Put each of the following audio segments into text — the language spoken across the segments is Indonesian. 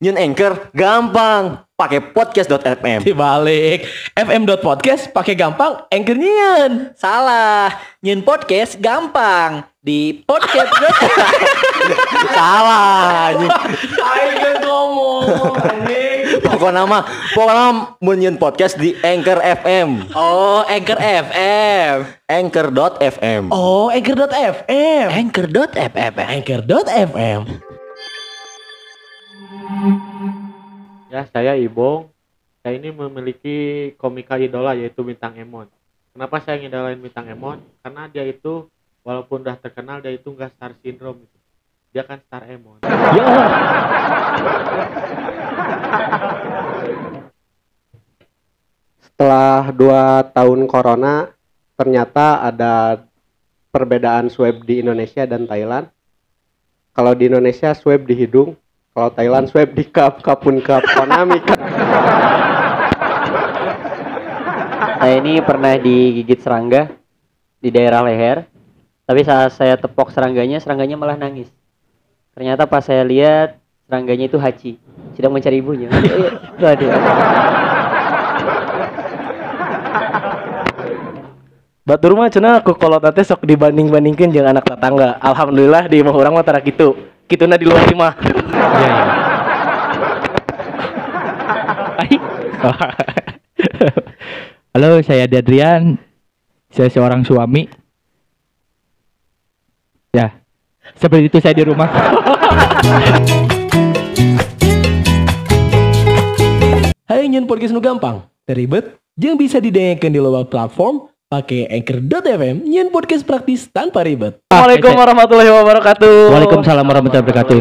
Nyun Anchor gampang, pakai podcast.fm. Dibalik fm.podcast pakai gampang anchor nyian. Salah, nyun podcast gampang di podcast Salah. anjing. Ayo ngomong anjing. Pokoknya mah, pokoknya mun nyun podcast di Anchor FM. Oh, Anchor FM. Anchor.fm. Oh, anchor.fm. Anchor.fm. Anchor.fm. Ya, saya Ibong. Saya ini memiliki komika idola yaitu Bintang Emon. Kenapa saya ngidolain Bintang Emon? Karena dia itu walaupun udah terkenal dia itu nggak star syndrome. gitu. Dia kan star Emon. Ya setelah dua tahun corona ternyata ada perbedaan swab di Indonesia dan Thailand. Kalau di Indonesia swab di hidung, kalau Thailand swab di cup, kapun cup, konami cup. Saya ini pernah digigit serangga di daerah leher. Tapi saat saya tepok serangganya, serangganya malah nangis. Ternyata pas saya lihat serangganya itu Haji, sedang mencari ibunya. Waduh. Batur mah cenah aku kalau tante sok dibanding-bandingkeun jeung anak tetangga. Alhamdulillah di imah urang mah tara kitu. Kituna di luar imah. Halo, saya Dadrian. Saya seorang suami. Ya, seperti itu saya di rumah. Hai nyun podcast nu gampang, teribet, jeung bisa didengarkan di luar platform pakai anchor.fm nyun podcast praktis tanpa ribet. Assalamualaikum warahmatullahi wabarakatuh. Waalaikumsalam warahmatullahi wabarakatuh.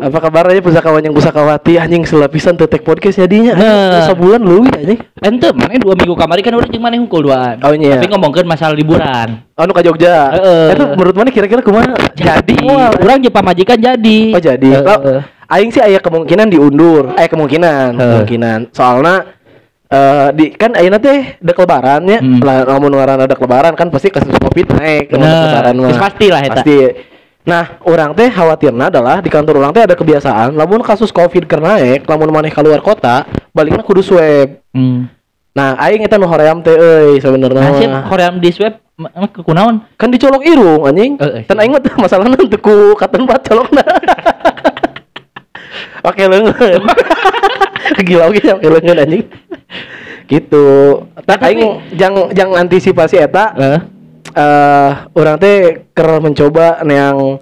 Apa kabarnya pusakawan yang pusakawati anjing selapisan tetek podcast jadinya Nah. sebulan lu anjing. Ente mana dua minggu kemarin kan udah jeung mana hungkul duaan. Oh, iya. Tapi ngomongkeun masalah liburan. Anu ke Jogja. Heeh. Itu menurut mana kira-kira kumaha? Jadi, orang jeung pamajikan jadi. Oh jadi. Heeh. Oh, aing sih aya kemungkinan diundur. Aya kemungkinan, kemungkinan. Soalnya eh di kan ayeuna teh dek lebaran ya. Hmm. Lah lamun ngaranna dek lebaran kan pasti kasus Covid naik Bener. lebaran mah. Pasti lah. Pasti. Nah, orang teh khawatirna adalah di kantor orang teh ada kebiasaan lamun kasus Covid keur naik, lamun maneh keluar kota, baliknya kudu swab. Hmm. Nah, aing eta nu hoream teh euy sebenarnya. Nah. Korea di swab emang ke kunaon? kan dicolok irung anjing Eh, eh, dan aing mah teu masalahna teu ku katempat colokna pakai leungeun gila oke pakai leungeun anjing gitu tak aing jang jang antisipasi eta Heeh. eh urang teh keur mencoba neang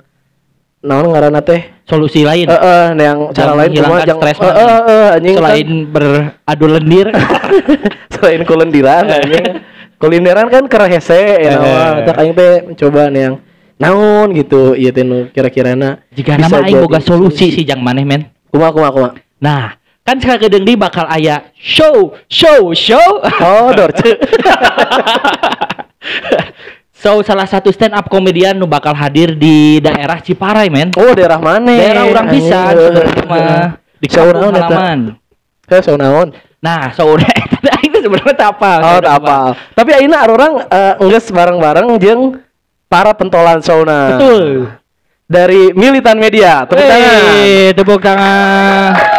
naon ngaranna teh Solusi lain. heeh neang cara Yang lain kumaha menghilangkan jang stres heeh heeh anjing kan- Selain beradu lendir. selain kulendiran anjing kulineran kan keur hese ya Eh. tak aing teh mencoba neang naon gitu ieu teh nu kira-kirana Jika bisa nama aing boga solusi sih jang maneh men. kumaha kumaha kumaha Nah, kan sakeudeung di bakal aya show, show, show. oh dorce so salah satu stand up komedian nu bakal hadir di daerah Ciparai men. oh daerah mana Daerah orang pisan sebenarnya di kampung halaman. Eh, so naon Nah, sore itu sebenarnya tak apa. oh tak apa tapi ayeuna orang uh, enggeus bareng-bareng jeung para pentolan sauna Betul. dari militan media tepuk tangan tepuk tangan.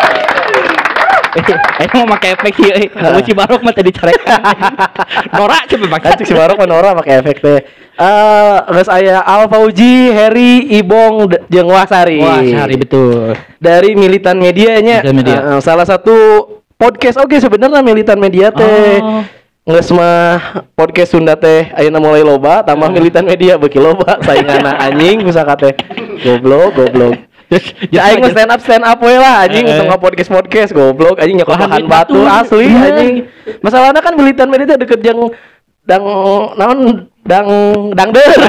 Eh, mau pakai efek sih, eh. Kalau Cibarok mah tadi carek. Norak coba pakai. Si Barok menora pakai efek teh. Eh, geus aya Al Fauji, Heri, Ibong jeung Wasari. Wah, sehari betul. Dari militan medianya. Militan media. Eh, salah satu podcast oke sebenarnya militan media teh. Oh. Nges mah podcast Sunda teh ayeuna mulai loba tambah militan media beuki loba saingana anjing pusaka teh. Goblok, goblok. Ya aing mah stand up stand up we lah anjing Eh, eh. untuk podcast podcast goblok anjing nyokot duit batu asli Bener. anjing. Masalahnya kan militan media teh deket yang dang naon dang dangder.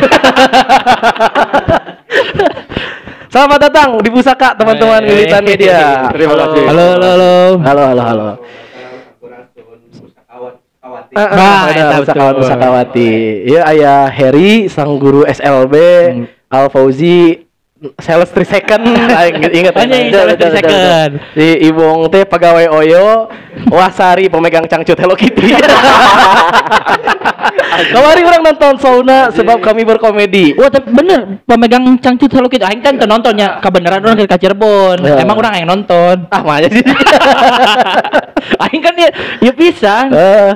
Selamat datang di Pusaka teman-teman Eh, militan media. Terima kasih. Halo, halo, halo. Halo, halo, halo. Ah, ah, Nah, ada eta pusakawan betul. pusakawati. Ya ayah Heri sang guru SLB, Hmm. Al Fauzi sales 3 second inget Anjing, sales betul, 3 betul, second. si Ibong teh pegawai Oyo Wasari pemegang cangcut Hello Kitty kemarin orang nonton sauna sebab kami berkomedi Wah, tapi bener pemegang cangcut Hello Kitty. Aing kan teu nontonnya, kebenaran orang ke Cirebon. Ya. Emang orang yang nonton. ah mana sih Aing kan ya, ya pisang. Eh,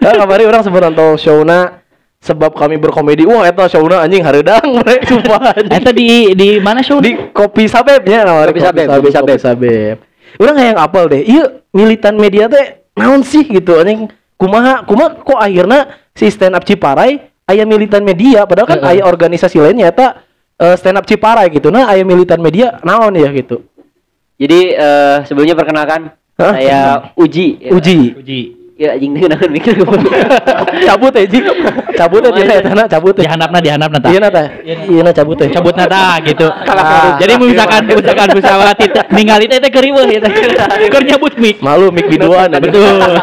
nah, kemarin orang sempat nonton sauna sebab kami berkomedi wah eta sauna anjing hareudang mereka sumpah anjing. Eta di di mana show? di kopi sabebnya namanya Kopi Sabeb, kopi Kopi sabeb, sabeb. Udah nggak yang apel deh. Iya militan media teh naon sih gitu anjing. Kumaha kumaha kok akhirnya si stand up Ciparai aya militan media padahal kan aya organisasi lainnya eta eh, stand up Ciparai gitu. Nah aya militan media naon ya gitu. Jadi eh, sebelumnya perkenalkan Hah? saya Uji. Ya. Uji. Uji. Ya anjing teu kenalkan mikir cabut ya Ji. Cabut ya tina eta cabut ya. Dihandapna dihandapna tah. Iya nata. Iya na cabut ya. cabut nada gitu. Ah. Jadi misalkan misalkan pesawat itu ningali teh teh keur riweuh eta. Keur nyabut mic. Malu mik biduan. Betul.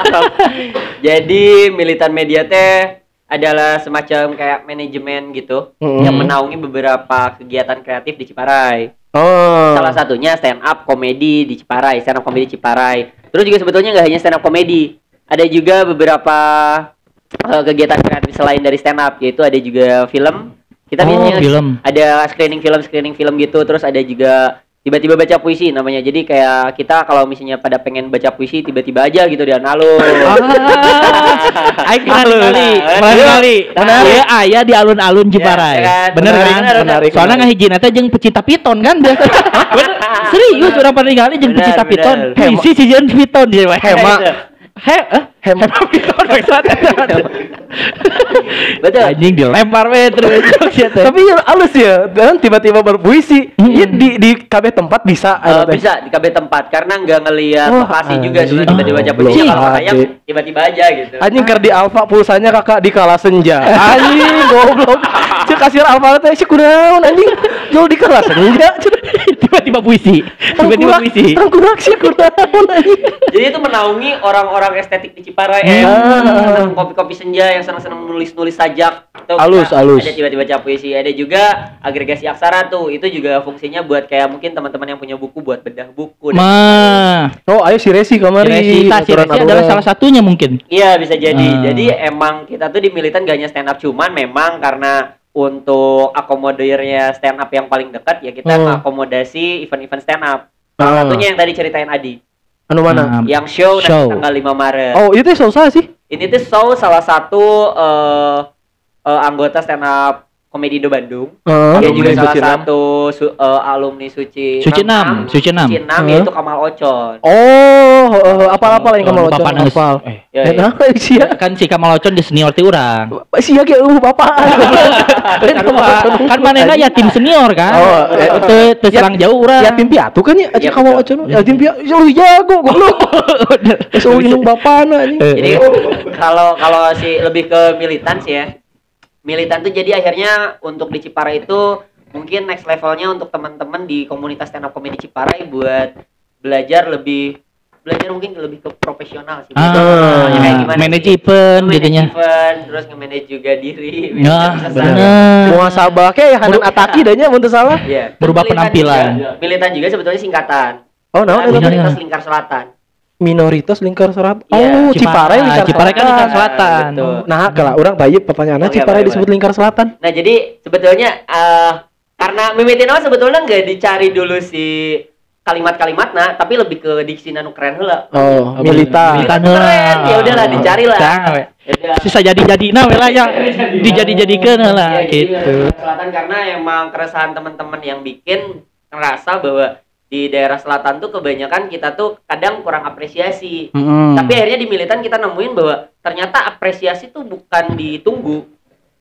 Jadi militan media teh adalah semacam kayak manajemen gitu Mm-mm. yang menaungi beberapa kegiatan kreatif di Ciparai. Oh. Salah satunya stand up komedi di Ciparai, stand up komedi Ciparai. Terus juga sebetulnya nggak hanya stand up komedi, ada juga beberapa eh, kegiatan kreatif selain dari stand up, yaitu ada juga film. Kita Oh, biasanya film. ada screening film, screening film gitu. Terus ada juga tiba-tiba baca puisi namanya. Jadi kayak kita kalau misalnya pada pengen baca puisi tiba-tiba aja gitu di alun-alun. Ah, Aing pernah ningali, pernah ningali. Benar. Iya, aya di alun-alun Ciparai. Ya, kan? Bener kan? Soalnya ngahijin eta jeung pecinta piton kan. Serius orang pernah jeung Benar, pecinta piton. Puisi si jeung piton dia. Hema. He, eh? Hema piton maksud Betul. Anjing dilempar we terus ya teh. Tapi ya halus ya, dan tiba-tiba berpuisi. Iya di di KB tempat bisa. Teh. bisa di KB tempat karena nggak ngelihat Wah, lokasi juga sebenarnya tiba-tiba baca puisi kalau Anjing. tiba-tiba aja gitu. Anjing ker di Alfa pulsanya kakak di kala senja. Anjing goblok. Cek kasir Alfa teh si kunaon anjing. Jual di kala senja. Tiba-tiba puisi. Tiba-tiba puisi. Orang kurak sih kunaon anjing. Jadi itu menaungi orang-orang estetik di Hmm. yang Ah. senang kopi-kopi senja yang senang-senang nulis-nulis sajak. Atau Halus, bisa- halus. Ada tiba-tiba baca puisi. Ada juga agregasi aksara tuh. Itu juga fungsinya buat kayak mungkin teman-teman yang punya buku buat bedah buku. dan- Mah, Oh, ayo si Resi kamari. Resi, tah, si Resi adalah salah satunya mungkin. Iya bisa jadi. Ah. Jadi emang kita tuh di militan gak hanya stand up cuman memang karena untuk akomodirnya stand up yang paling dekat ya kita Hmm. mengakomodasi event-event stand up. Ah. Salah satunya yang tadi ceritain Adi, Anu mana? Nah, yang show, Show. nanti tanggal 5 Maret. Oh, itu susah sih. Ini tuh show salah satu eh, eh, anggota stand up komedi Indo Bandung. Heeh. Dia juga Alumni salah Suci enam. satu su- eh, alumni Suci Suci enam, Suci enam. Suci enam, Heeh. yaitu Kamal Ocon. Oh, heeh, apa-apa yang kamu Oh, locon Bapak apal. Eh, Ya, Eh, ya. nah, sia. kan si Kamal Ocon di senior ti urang. Sia ge eueuh bapak. kan manehna yatim senior kan. Oh, eh, teu teu serang jauh urang. Yatim piatu kan ya, Iya, aja kamu betul. ocon. Yatim piatu, ya lu jago goblok. Geus eueuh indung bapana anjing. Jadi kalau kalau si lebih ke militan sih ya. Militan tuh jadi akhirnya untuk di Ciparai itu mungkin next levelnya untuk teman-teman di komunitas stand up comedy Ciparai buat belajar lebih belajar mungkin lebih ke profesional sih. Ah, Ya, kayak gimana manage sih? event Manage gitunya. event, terus nge-manage juga diri. Ya, Bisa benar. Muasabah ke ya Hanan Ataki dah nya mun salah. Iya. Berubah penampilan. juga- Militan juga sebetulnya singkatan. Oh, naon eta? Minoritas Lingkar Selatan. Minoritas lingkar serat. Iya, Oh, Ciparai lingkar Ciparai kan lingkar selatan. Betul. Nah, kalau orang bayi pertanyaannya Oke, Ciparai boleh, disebut lingkar selatan. Nah jadi sebetulnya eh karena mimitin nama sebetulnya nggak dicari dulu si kalimat-kalimat nah tapi lebih ke diksi nanu keren heula. Oh, milita. Militan Keren, ya udahlah dicari lah. Sisa jadi-jadina we lah yang dijadi-jadikeun heula Iya, jadi gitu. selatan karena emang keresahan teman-teman yang bikin ngerasa bahwa di daerah selatan tuh kebanyakan kita tuh kadang kurang apresiasi. Mm-mm. Tapi akhirnya di militan kita nemuin bahwa ternyata apresiasi tuh bukan ditunggu.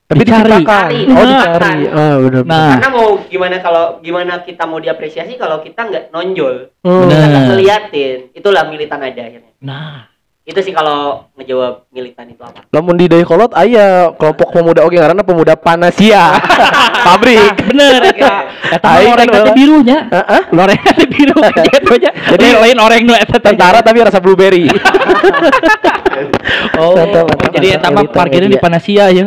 Tapi Dicari. Dicari. Oh, Dicari. dicari. Oh, benar. Nah, Karena mau gimana kalau gimana kita mau diapresiasi kalau kita nggak nonjol, Hmm. kita nggak Bener. ngeliatin, itulah militan ada akhirnya. nah. Itu sih kalau ngejawab militan itu apa? Lamun di Dayakolot aya kelompok pemuda oke ngaranna pemuda Panasia. Pabrik. Bener. Eta mah Aing oreng kan teh birunya. Heeh. Loreng teh biru gitu aja. Jadi lain oreng nu eta. Tentara tapi rasa blueberry. Oh, jadi eta mah Militan parkirnya di media. Panasia ya.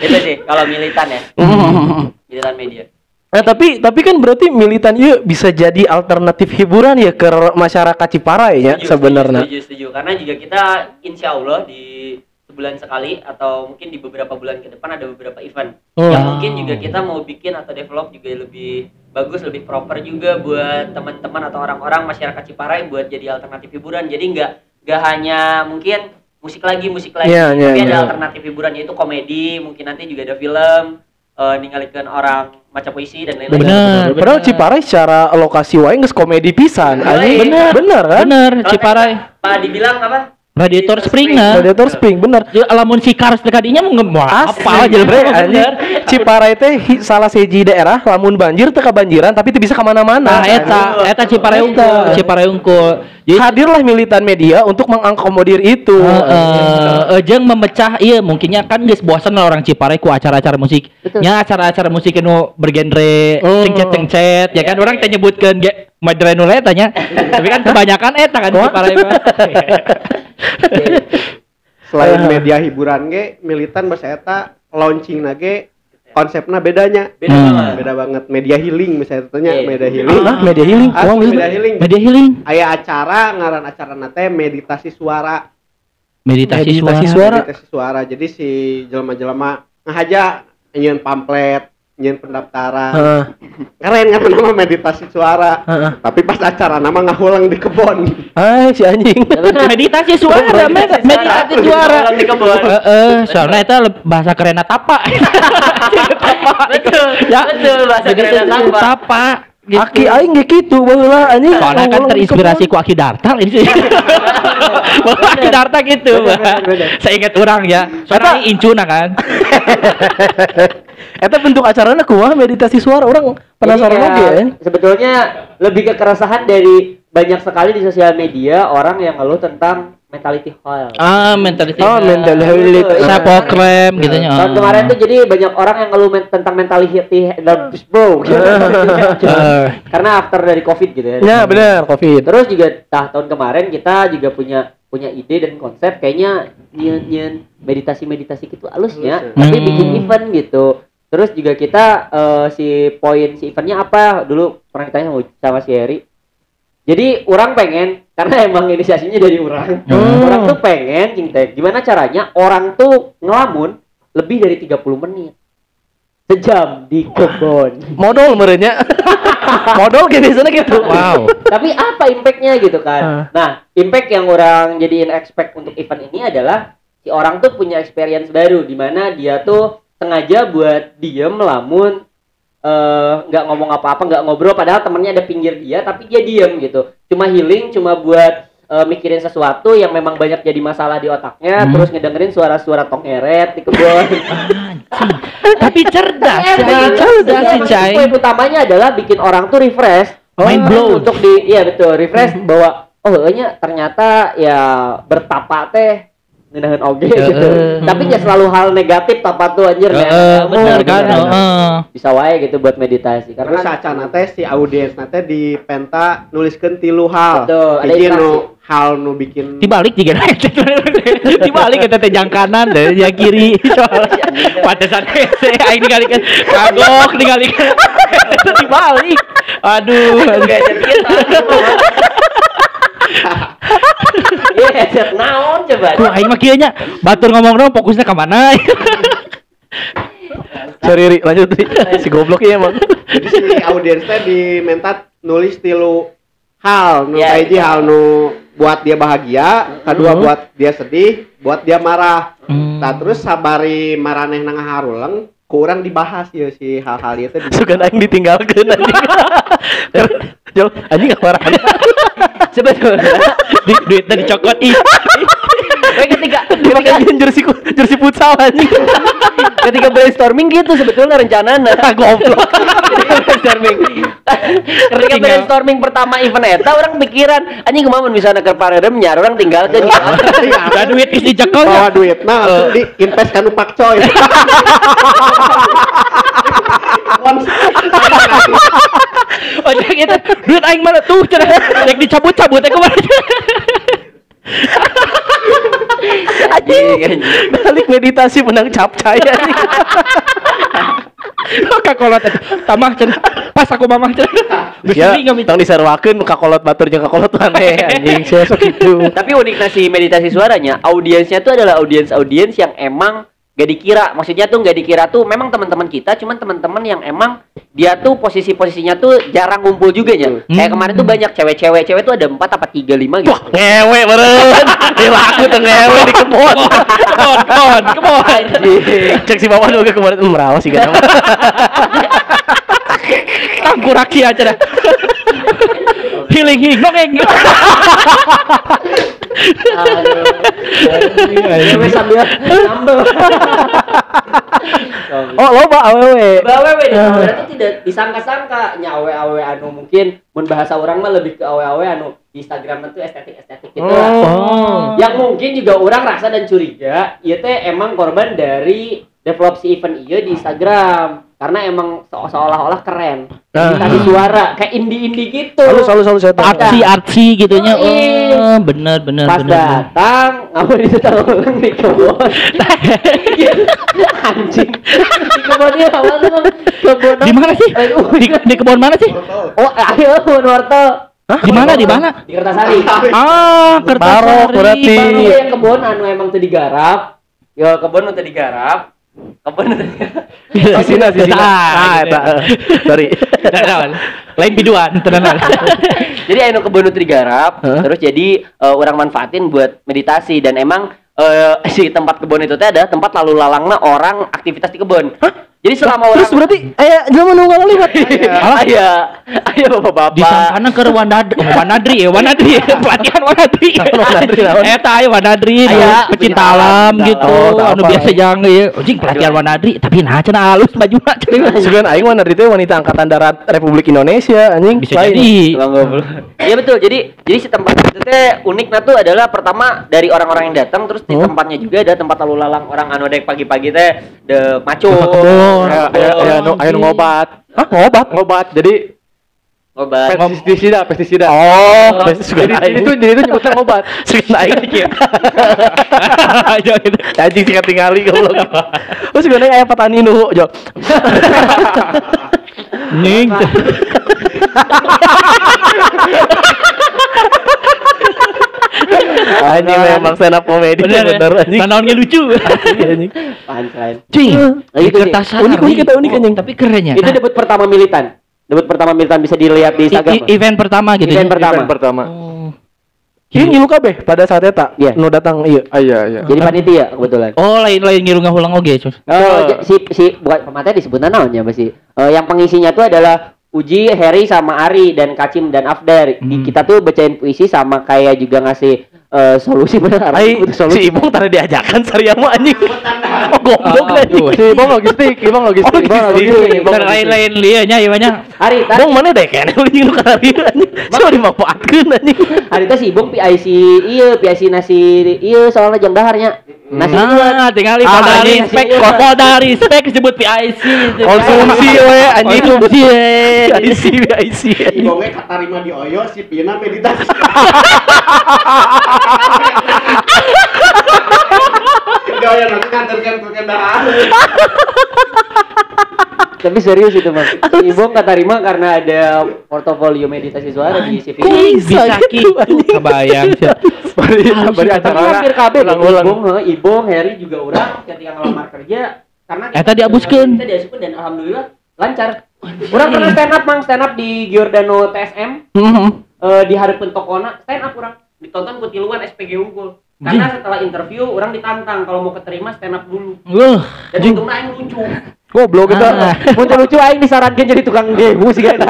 Itu sih kalau militan ya. Militan media. Nah, tapi tapi kan berarti militan itu bisa jadi alternatif hiburan ya ke masyarakat Ciparai ya Setuju, sebenarnya. Setuju, setuju. Karena juga kita insya Allah di sebulan sekali atau mungkin di beberapa bulan ke depan ada beberapa event Hmm. yang mungkin juga kita mau bikin atau develop juga lebih bagus, lebih proper juga buat teman-teman atau orang-orang masyarakat Ciparai buat jadi alternatif hiburan. Jadi nggak nggak hanya mungkin musik lagi musik lagi, Iya, iya, tapi ada iya. alternatif hiburan yaitu komedi, mungkin nanti juga ada film, eh ninggalikan orang maca puisi dan lain-lain. Bener. Padahal Ciparai secara lokasi wae geus komedi pisan. Bener. Anjing. Bener. Bener kan? Bener, Ciparai. Pak dibilang apa? Radiator spring nah. Predator Spring bener. Ya, Lamun si Cars teh kadinya mau nge- mau apa aja bre. Ciparai teh salah seji daerah lamun banjir teu kebanjiran tapi teu bisa ke mana-mana. Nah, eta eta Ciparai unggul, Ciparai unggul. Jadi Hadirlah militan media untuk mengakomodir itu. Heeh, jeung memecah iya mungkinnya kan geus bosan lah orang Ciparai ku acara-acara musik. Nya acara-acara musik nu bergenre Hmm. cengcet-cengcet ya kan orang teh nyebutkeun ge genre nu eta nya. Tapi kan kebanyakan eta kan Ciparai. Selain Ah. media hiburan ge, militan bahasa eta launching nage konsepnya bedanya. Beda Hmm. banget. Beda banget. Media healing misalnya tanya Iya. media healing. Ah, media healing. Asli Kumaha media healing. Media healing, Aya acara ngaran acara nate meditasi suara. meditasi, Meditasi suara. suara. Meditasi suara. Jadi si jelema-jelema ngahaja nyeun pamflet, nyeun pendaftaran. Heeh. Keren kan nama meditasi suara. Heeh. Tapi pas acara nama ngahulang di kebon. Ai si anjing. Meditasi suara, med- meditasi suara. Di kebun. Heeh, soalnya itu bahasa kerenna tapa. Betul. Ya. Betul bahasa keren tapa. Gitu. Aki aing ge kitu baheula anjing. Soalnya kan terinspirasi ku Aki Dartal ini sih. Bahwa Aki Darta gitu. Saya ingat orang ya. Soalnya ini incuna kan. Eta bentuk acaranya kumaha meditasi suara orang penasaran oge ya, ya. Sebetulnya lebih ke keresahan dari banyak sekali di sosial media orang yang ngeluh tentang mentality hall. Ah, mentality. Oh, mental health. Sapokrem gitu nya. Tahun kemarin tuh jadi banyak orang yang ngeluh men- tentang mentality dan bro gitu. Eh. Karena after dari covid gitu ya. Ya benar Covid. Terus juga tah, tahun kemarin kita juga punya punya ide dan konsep kayaknya nyen nyen meditasi meditasi gitu halusnya, Halus tapi Hmm. bikin event gitu. Terus juga kita eh, si poin si eventnya apa dulu pernah ditanya sama- sama si Heri. Jadi orang pengen karena emang inisiasinya dari orang. Hmm. Orang tuh pengen cing teh, gimana caranya orang tuh ngelamun lebih dari 30 menit. Sejam di kebun. Modal merenya. Modal kayak biasanya gitu. Wow. Tapi apa impactnya gitu kan? Ah. Nah, impact yang orang jadiin expect untuk event ini adalah si orang tuh punya experience baru di mana dia tuh sengaja buat diem lamun eh, nggak ngomong apa-apa, nggak ngobrol padahal temennya ada pinggir dia tapi dia diem gitu. Cuma healing, cuma buat eh, mikirin sesuatu yang memang banyak jadi masalah di otaknya, Hmm. terus ngedengerin suara-suara tong eret di kebun. Tapi cerdas, Iya, cerdas Jadi si emang Cai. Poin utamanya adalah bikin orang tuh refresh. Mind blown. Untuk di iya betul, refresh bahwa oh nya ternyata ya bertapa teh ngenahin oge Heeh. gitu. Tapi ya selalu hal negatif tapa tuh anjir Heeh, Nah, bener kan. kan. Heeh. Bisa wae gitu buat meditasi Terus karena acana teh si audiens nate di penta nuliskeun tilu hal. Betul, interaksi. nu hal nu bikin dibalik juga dibalik kita teh jang kanan dari yang kiri soalnya pantesan hese aing ningalikeun kagok ningalikeun dibalik aduh jadi. Iya, headset naon coba. Tuh aing mah kieu nya batur ngomong dong fokusnya ke mana Sorry Ri, lanjut Ri. Si goblok ya emang. Jadi si audiens teh diminta nulis tilu hal, nu Ya, kahiji itu. hal nu buat dia bahagia, kedua Hmm. buat dia sedih, buat dia marah. Hmm. Nah, terus sabari maraneh nang haruleng, kurang dibahas ya si hal-hal itu di Suka aing ditinggalkeun anjing. Jol, anjing kamar Sebetulnya Di, duitnya dicokot ih. Kayak ketika jersey ku- jersey futsal anjing. ketika brainstorming gitu sebetulnya rencananya. Goblok. Ketika brainstorming. Ketika Tinggal. brainstorming pertama event eta orang pikiran anjing ke mana bisa nak paredem nyar? Orang tinggalkan Udah duit is dicekol. bawa duit. Nah langsung di invest kan pak coy Jadi gitu. Duit aing mana tuh cenah. Rek dicabut-cabut aku mana. anjing Balik meditasi menang capcay anjing. Kakolot tadi. Tamah cenah. Pas aku mamah cenah. Ya, tong diseruakeun kakolot batur jeung kakolot aneh anjing. Saya sok gitu. tapi unik nasi meditasi suaranya audiensnya tuh adalah audiens audiens yang emang gak dikira maksudnya tuh gak dikira tuh memang teman-teman kita cuman teman-teman yang emang dia tuh posisi-posisinya tuh jarang ngumpul juga ya kayak kemarin tuh banyak cewek-cewek cewek tuh ada empat apa tiga lima gitu Wah, ngewe meureun. Lila aku tuh ngewe di kebon. Kebon, kebon, kebon. Cek si bapak juga kemarin "Hmm, merawas sih kan. Tangkuraki aja dah. Healing healing nongeng. cewek sambil nambel Oh, loba awewe. Bawe we di awe tuh tidak disangka-sangka. Nya awe awe anu mungkin mun bahasa orang mah lebih ke awe awe anu di Instagram tuh estetik estetik gitu lah. Oh. yang mungkin juga orang rasa dan curiga ieu teh emang korban dari develop si event iya di Instagram karena emang se- seolah-olah keren Nah. dikasih suara kayak indie-indie gitu Halus halus halus saya tahu. Artsy artsy gitunya. Oh, iya. Oh, bener bener pas bener. datang ngapain ditentang orang di kebun anjing di kebunnya awal tuh kebun Di mana sih? Di, di kebun mana sih? oh ayo kebun wortel Di mana di mana? di Kertasari Ah, Barok, Kertasari. berarti. baru yang kebun anu emang tuh digarap yo kebun tuh digarap Di sini di sini. Ah, Ah, eta. Sorry. Lain biduan, tenan. jadi anu kebun tuh digarap Hah? terus jadi eh, orang manfaatin buat meditasi dan emang eh, si tempat kebun itu teh ada tempat lalu lalangna orang aktivitas di kebun jadi selama orang Terus berarti eh zaman nunggu liwat. ayah ayah bapak-bapak Di sana ke Wanadri, oh, Wanadri ya, Wanadri. Pelatihan Wanadri. Wanadri, naon? Eta aya Wanadri, nu Aya, pecinta alam gitu. oh, anu biasa jangan ya. Anjing pelatihan Wanadri, tapi nah cenah halus bajuna cenah. Sebenarnya aing mah itu wanita angkatan darat Republik Indonesia anjing. Bisa jadi. Iya betul. Jadi jadi si tempat itu teh uniknya tuh adalah pertama dari orang-orang yang datang terus di Hmm. tempatnya juga ada tempat lalu lalang orang anu dek pagi-pagi teh de maco. Kebun. ayo ayo ayo ayo nu ngobat Hah, ngobat? ngobat jadi Obat. pestisida pestisida Oh, Oh, jadi jadi tuh jadi tuh nyebutnya Suka aing. Aja gitu. Anjing sih tingali goblok. Oh, sebenarnya aya petani nu, Jo. Ning. Anjing memang stand up comedy Bener, bener anjing. Lucu. Anjing. Punchline. Cing. Di itu sih. Kertasari. Unik, unik, kita unik, anjing. Tapi keren ya. Itu debut pertama militan. Debut pertama militan bisa dilihat di I- Instagram. event pertama gitu. Event ya? pertama. Event pertama Oh. Ini ngilu kabeh pada saat eta. Iya. Nu datang iya. ah iya iya Jadi panitia kebetulan. Oh, lain-lain ngiru ngahulang oge, Cus. Oh, j- si si bukan pemateri disebutnya naonnya apa sih? Eh, yang pengisinya tuh adalah Uji, Harry sama Ari dan Kacim dan Afdar. Hmm. Kita tuh bacain puisi sama kayak juga ngasih eh, solusi benar. Ai solusi. si Ibong tadi diajakan sarya mah anjing. Oh, goblok Ah, anjing. si ibang logistik ibang logistik Oh, ibang logistik. Dan lain-lain lieu nya ieu nya. Hari tadi Bong mana deh kan lu nyilu kali anjing. Coba dimanfaatkeun anjing. hari tadi si Ibong PIC iya PIC nasi iya soalnya jam daharnya. Nasi buat Nah, tinggal Ah, pada anjing. respect, pada respect disebut PIC. Konsumsi we anjing. Konsumsi we. IC IC. ibongnya katarima di oyo si pina meditasi Gaya nanti nganterkan ke kendaraan. tapi serius itu bang. Si Ibong kata Rima karena ada portofolio meditasi suara di CV. Bisa gitu, gitu. Kebayang sih. Bari bari Tapi acara hampir KB. Ibong, he, Ibong, Harry juga orang ketika ngelamar kerja karena Eta diabuskeun. Kita diabuskeun dan alhamdulillah lancar. Orang pernah stand up mang stand up di Giordano TSM Heeh. eh, di hari pentokona stand up orang ditonton ku tiluan SPG unggul. Karena setelah interview orang ditantang kalau mau keterima stand up dulu. Wah, Dan untungnya yang lucu. Goblok gitu. Ah. Mun teu lucu aing disarankeun jadi tukang gehu sih kan.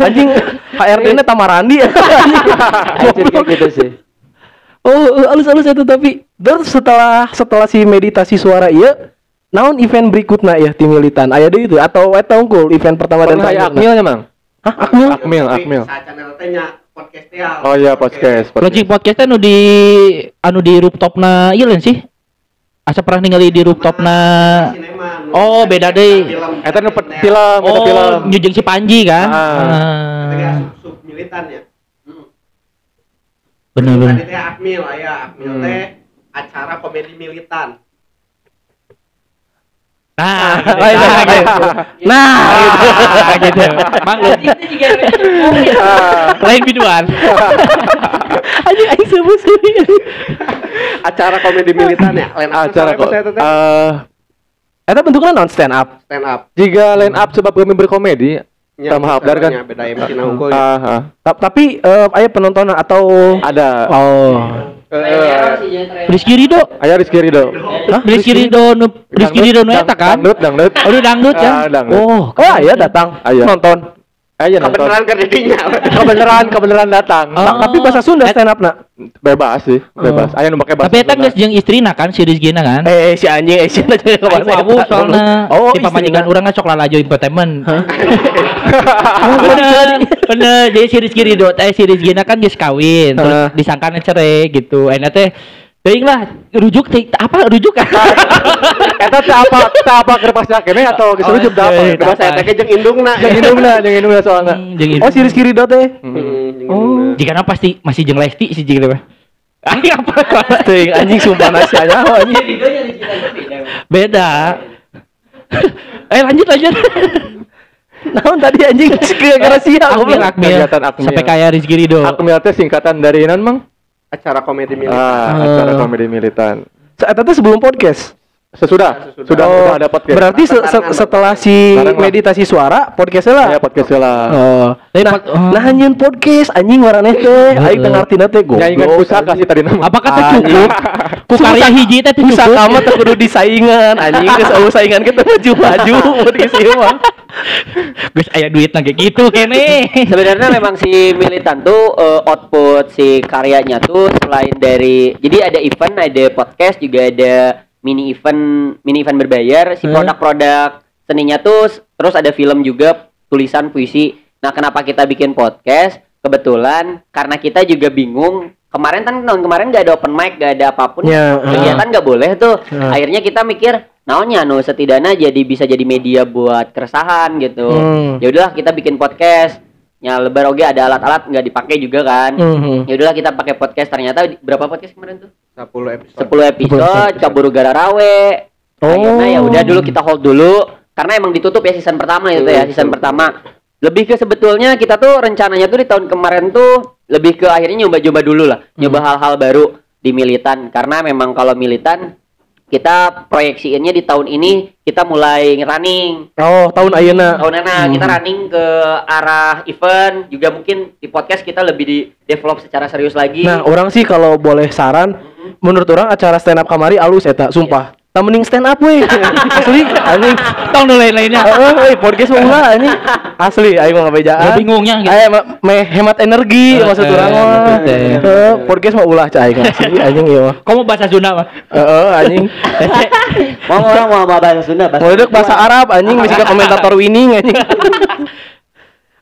Anjing HRD-nya Tamarandi. Kayak gitu sih. Oh, halus-halus itu tapi terus setelah setelah si meditasi suara iya naon event berikutnya ya tim militan aya deui itu atau eta unggul event pertama dan Pernah ya terakhir Akmilnya mang. Hah, Akmil? Akmil, Akmil. Sa channel teh nya podcast teh. Oh iya podcast. Launching podcast anu di anu di rooftopna ieu lain sih. Asa pernah ningali di rooftopna Oh, beda deui. Eta nu film, eta film. Oh, nyujeng si Panji kan? Ah. Ah. sub militan ya. Bener Tadi bener. teh Akmil aya, Akmil Hmm. teh acara komedi militan. Nah, gitu. Oh, iya, Nah, iya. gitu. Nah, Nah, gitu. Maklum. Lain biduan. anjing aing sebut Acara komedi militan ya. Lain Acara kok. Eh, Eta bentuknya non stand up. stand up. jika line up sebab kami berkomedi, Nya, Sama Hafdar kan? Beda MC na unggul. ya. ah, ah, Ta- Tapi eh aya penonton atau ada. Oh. Eh, Rizky Ridho. Aya Rizky Ridho. Hah? Rizky Ridho nu Rizky Ridho nu eta kan? Dangdut, dangdut. Oh, dangdut kan? Ah. Oh, oh aya datang Aya. nonton. Aya nonton. kebenaran ke didinya. Kebeneran, kebeneran datang. Oh. Ta- Tapi bahasa Sunda stand up nak. Bebas sih, bebas. Aya nu make bahasa. Tapi eta Sunda. geus jeung istrina kan si Rizky na kan? Eh, si anjing eh si anjing Aing wawu soalnya Oh, si pamajikan istrina. urang kan sok lalajo entertainment. bener, bener. Jadi si Rizky Ridho teh si Rizky na kan geus kawin, terus Heeh. disangkana cerai gitu. Enak teh Teuing lah, rujuk teh apa rujuk kan? Eta teh apa? Teh apa keur pas kene atau geus Oh, rujuk da apa? Eta Bahasa eta ge jeung indungna. Jeung indungna, jeung indungna soalna. Hmm, Oh, si Rizky Ridho teh. Hmm, jeung Oh. Jika pasti masih jeung Lesti si jeung mah. Aing apa? Teuing anjing sumpah nasi anya anjing. Beda. eh lanjut lanjut. Naon tadi anjing gara-gara sia Akmil, goblok. Akmil. Sampai kayak Rizky Ridho. Akmil teh singkatan dari non, Mang? Acara komedi militan. Ah, acara komedi militan. Eta teh sebelum podcast. Sesudah, Sesudah. sudah Oh, sudah ada podcast. Berarti se- se- setelah si lah. meditasi suara podcastnya lah. Aya podcast lah. Oh, nah, oh. nah podcast anjing waraneh teh, aing teu ngartina teh goblok. Nyanyikan pusaka sih tadi nama. Apakah teh cukup? Ku karya hiji teh teh Pusaka cukup. mah teh kudu disaingan anjing geus eueuh saingan kita maju-maju mun geus ieu mah. Geus aya duit kayak gitu kene. Sebenarnya memang si militan tuh eh, output si karyanya tuh selain dari jadi ada event, ada podcast juga ada mini event, mini event berbayar. Si Hmm. produk-produk seninya tuh terus ada film juga, tulisan puisi. Nah, kenapa kita bikin podcast? Kebetulan karena kita juga bingung. Kemarin kan tahun kemarin gak ada open mic, gak ada apa pun. Ya, Kegiatan gak boleh tuh. Ya. Akhirnya kita mikir, naonnya nu setidaknya jadi bisa jadi media buat keresahan gitu Hmm. ya udahlah kita bikin podcast ya lebar oge ada alat-alat nggak dipakai juga kan. Mhm. ya udahlah kita pakai podcast. Ternyata berapa podcast kemarin tuh? 10 episode. 10 episode caburu gara rawe Oh. akhirnya ya udah dulu kita hold dulu karena emang ditutup ya season pertama itu ya season pertama. Lebih ke sebetulnya kita tuh rencananya tuh di tahun kemarin tuh lebih ke akhirnya nyoba-nyoba dulu lah nyoba hal-hal baru di militan. Karena memang kalau militan kita proyeksiinnya di tahun ini kita mulai running. Oh, tahun ayeuna. tahun Nana kita running ke arah event. Juga mungkin di podcast kita lebih di develop secara serius lagi. Nah, orang sih kalau boleh saran, menurut orang acara stand up kamari alus eta, sumpah. Tak mending stand up we. Asli anjing. Tong nu lain-lainnya. Heeh, euy, podcast mah ulah anjing. Asli aing mah ngabejaan. Ya, bingungnya gitu. Mah meh hemat energi Eh, maksud eh, urang mah. podcast mah ulah cai asli anjing ieu mah. Kamu bahasa Sunda mah. Heeh, anjing. mau orang mau bahasa Sunda bahasa Mau bahasa Arab anjing bisa komentator winning anjing.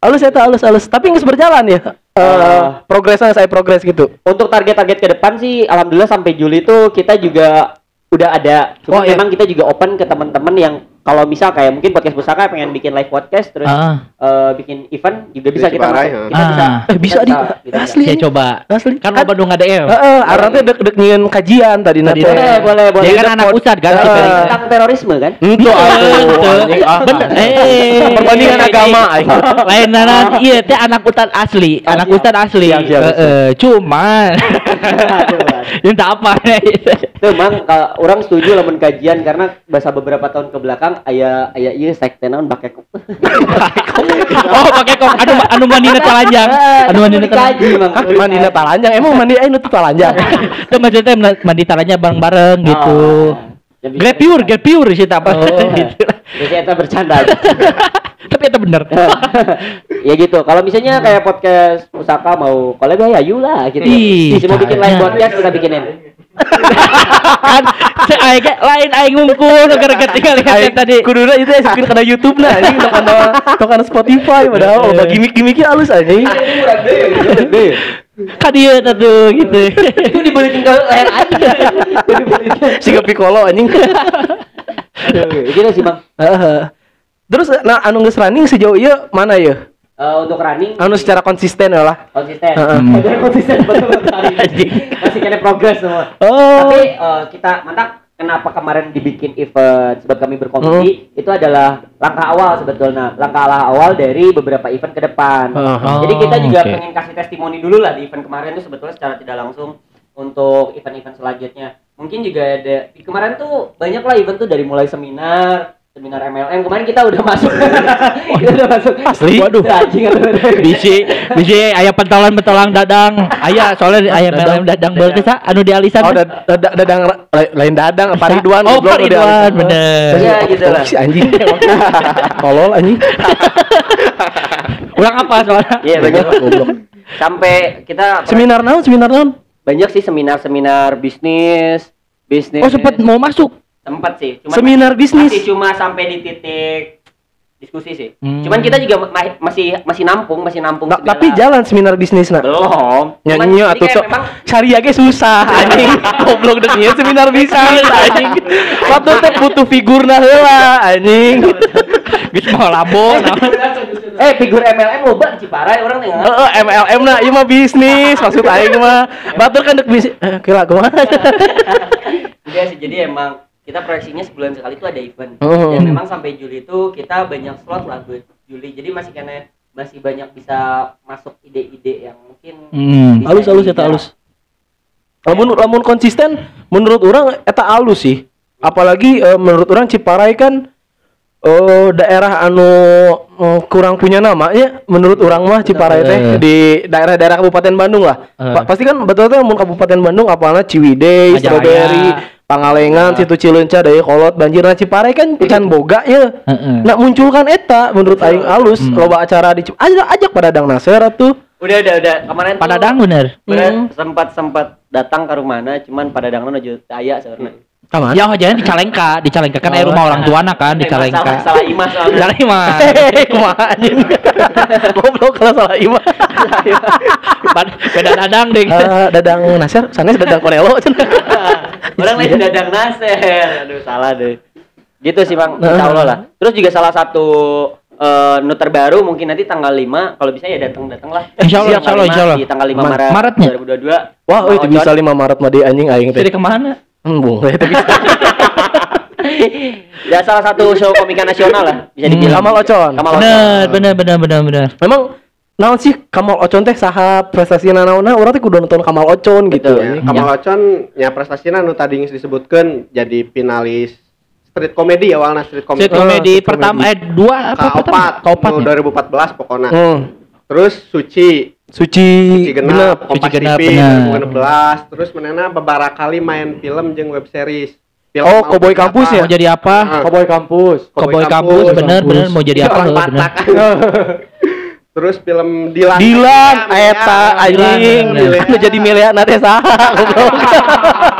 Alus eta alus alus, tapi nggak berjalan ya. Eh, progresnya saya progres gitu. untuk target-target ke depan sih alhamdulillah sampai Juli tuh kita juga udah ada cuma Oh, iya. memang kita juga open ke teman-teman yang kalau misal kayak mungkin podcast pusaka pengen bikin live podcast terus Ah. eh, bikin event juga bisa Di kita masuk. ya. kita bisa Ah. Eh bisa di asli. Anjing. coba. Asli. Kan lo Bandung ada ya. Heeh, arang teh dek-dek nyieun kajian tadi nate. boleh boleh boleh Dia kan Dek anak ustad kan tentang terorisme kan Itu anjing, ah. Bener. Eh. Perbandingan agama aing. Lain nanan iya teh anak ustad asli, anak siap. ustad asli. Heeh, cuman Minta apa Tuh mang kalau orang setuju lamun kajian karena bahasa beberapa tahun ke belakang aya aya ieu sekte naon bake kok. Oh, pakai kok anu anu mandina telanjang. Anu mandina telanjang. kaji mang. Hah, mandi na talanjang. Emang mandi aing nu teu talanjang. Itu maksudnya mandi telanjang bareng-bareng gitu. Ah, jadi- Grab pure, grab pure sih apa Oh. gitu. Biasanya kita bercanda. Tapi itu bener. ya gitu. Kalau misalnya kayak podcast Pusaka mau collab ya ayo lah gitu. Ih, Bisa mau bikin live tanya. podcast kita bikinin. Kan se aing lain aing ngungkul gara-gara tinggal lihat tadi. Kuduna itu ya kena YouTube nah anjing tok kana tok kana Spotify padahal loba gimmick-gimmicknya halus anjing. Kan dia tuh gitu. Itu dibalikin ke leher aja. Siga Piccolo anjing. Gitu sih, Bang. Terus nah anu geus running sejauh ieu mana ya? Eh, untuk running Anu secara konsisten ya lah. konsisten. Udah konsisten betul. Masih kena progres semua. Oh. Tapi eh, kita mantap kenapa kemarin dibikin event sebab kami berkompetisi itu adalah langkah awal sebetulnya langkah awal dari beberapa event ke depan Oh, jadi kita juga oke. pengen kasih testimoni dulu lah di event kemarin itu sebetulnya secara tidak langsung untuk event-event selanjutnya mungkin juga ada di kemarin tuh banyak lah event tuh dari mulai seminar seminar MLM kemarin kita udah masuk kita udah masuk Asli? Waduh. Bisi, bisi aya pentolan pentolan dadang. Aya soalnya aya dadang dadang berarti sa anu di alisan. Oh, dad- dadang la- lain dadang apa Ridwan Oh, Pak udah Ridwan, bener. ya gitu lah Si anjing. Tolol anjing. Ulang apa soalnya? iya begitu sampai kita Seminar naon? Seminar naon? banyak sih seminar-seminar bisnis bisnis Oh, sempat mau masuk. Sempat sih cuma Seminar bisnis. masih cuma sampai di titik diskusi sih Hmm. cuman kita juga ma- masih masih nampung masih nampung Nah, tapi jalan seminar bisnis nah. belum Cuman Nyanyi kayak tuh. memang Syariah ge susah anjing. Goblok deunya seminar bisnis anjing. Waktu teh butuh figurna heula anjing. Geus mau labo. eh figur MLM loba di Ciparai orang tengah Heeh, MLM nah ieu mah bisnis maksud aing mah. Batur kan dek bisnis. Eh, kira kumaha? Enggak sih jadi emang kita proyeksinya sebulan sekali itu ada event Oh. dan memang sampai Juli itu kita banyak slot lah buat Juli jadi masih kena masih banyak bisa masuk ide-ide yang mungkin Hmm. Halus halus eta digarap. halus. Lamun lamun konsisten menurut orang eta halus sih. Apalagi eh, menurut orang Ciparai kan eh daerah anu eh, kurang punya namanya menurut orang mah Ciparai teh Eh. di daerah-daerah Kabupaten Bandung lah. Pa- pasti kan betul teh mun Kabupaten Bandung apalna Ciwidey. Strawberry, Pangalengan, situ Cileunca, Daya Kolot, Banjirna Ciparai kan can boga ya. Heeh. Nak munculkan eta menurut aing halus Hmm. loba acara di Cip- ajak ajak pada Dang Nasir atuh. udah udah udah kemarin tuh Pada dang bener. bener sempat sempat datang ke rumahnya cuman pada dangna aja aya sebenarnya Kaman? Ya, oh, jangan di Calengka, di Calengka kan air rumah orang tua kan di Eh, Calengka. salah imas soalnya Salah. Hehehe, kumaha anjing. Goblok kalau salah imah. Beda dadang deh. Eh, dadang Nasir, sanes dadang cenah. orang lain dadang naser aduh salah deh gitu sih bang Nah. insya Allah lah terus juga salah satu eh nu terbaru mungkin nanti tanggal 5 kalau bisa ya datang datang lah Insya Allah, insya Allah, 5, insya Allah. di tanggal 5 Ma- Maret Maretnya? 2022 Wah, Sama itu bisa Ocon. 5 Maret mah di anjing aing Jadi teh. ke mana? Embung, itu bisa. ya salah satu show komika nasional lah bisa dibilang Kamal Ocon. Kamal Ocon Bener, bener, bener, bener, bener. Memang naon sih Kamal Ocon teh saha prestasi naonna urang teh kudu nonton Kamal Ocon gitu. Betul. Ya, anjing. Kamal Ocon ya prestasinya nu tadi geus disebutkeun jadi finalis street comedy awalnya street comedy. Street comedy street pertama comedy. eh dua apa pertama? Kaopat, Kaopat. nu ya? 2014 pokoknya. Hmm. Terus Suci, Suci, Suci Genap. Kompas Suci Genap, TV. 2016. Terus menena beberapa kali main film jeung web series. Film Oh, mau Cowboy jadi Kampus apa. ya? Mau jadi apa? Cowboy Kampus. Cowboy kampus, bener, bener. Mau jadi apa? Orang bener. Terus film Dilan. Dilan, eta anjing, anu jadi milea nate saha.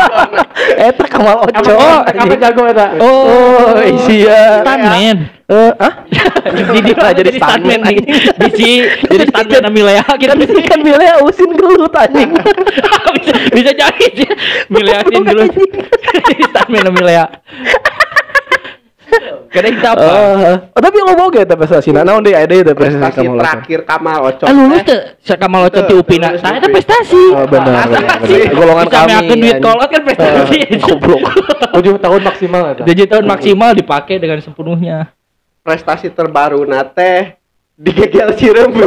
Eta Kamal Ocon. Oh, anjing. jago eta. Oh, sia. Stuntman. Eh, ah? Jadi Nah, jadi stuntman di anjing. bisi jadi stuntman sama Milea gitu. Kan bisa kan milea usin gelut anjing. bisa, bisa jadi sih. Milea dulu. Jadi stuntman sama Milea. Karena kita apa? Eh, oh, tapi lo mau gak prestasi? Nah, naon deh ada itu prestasi Prestasi Kamal terakhir Kamal Ocon. Ah lulus Eh, tuh. Saya Kamal Ocon di UPINA. lulus Saya UPI. prestasi. Oh, benar? Golongan Bisa kami, meyakinkan duit kolot kan prestasi. Eh, Goblok. 7 tahun maksimal eta. Tujuh tahun maksimal dipakai dengan sepenuhnya. prestasi terbaru nate digegel sirum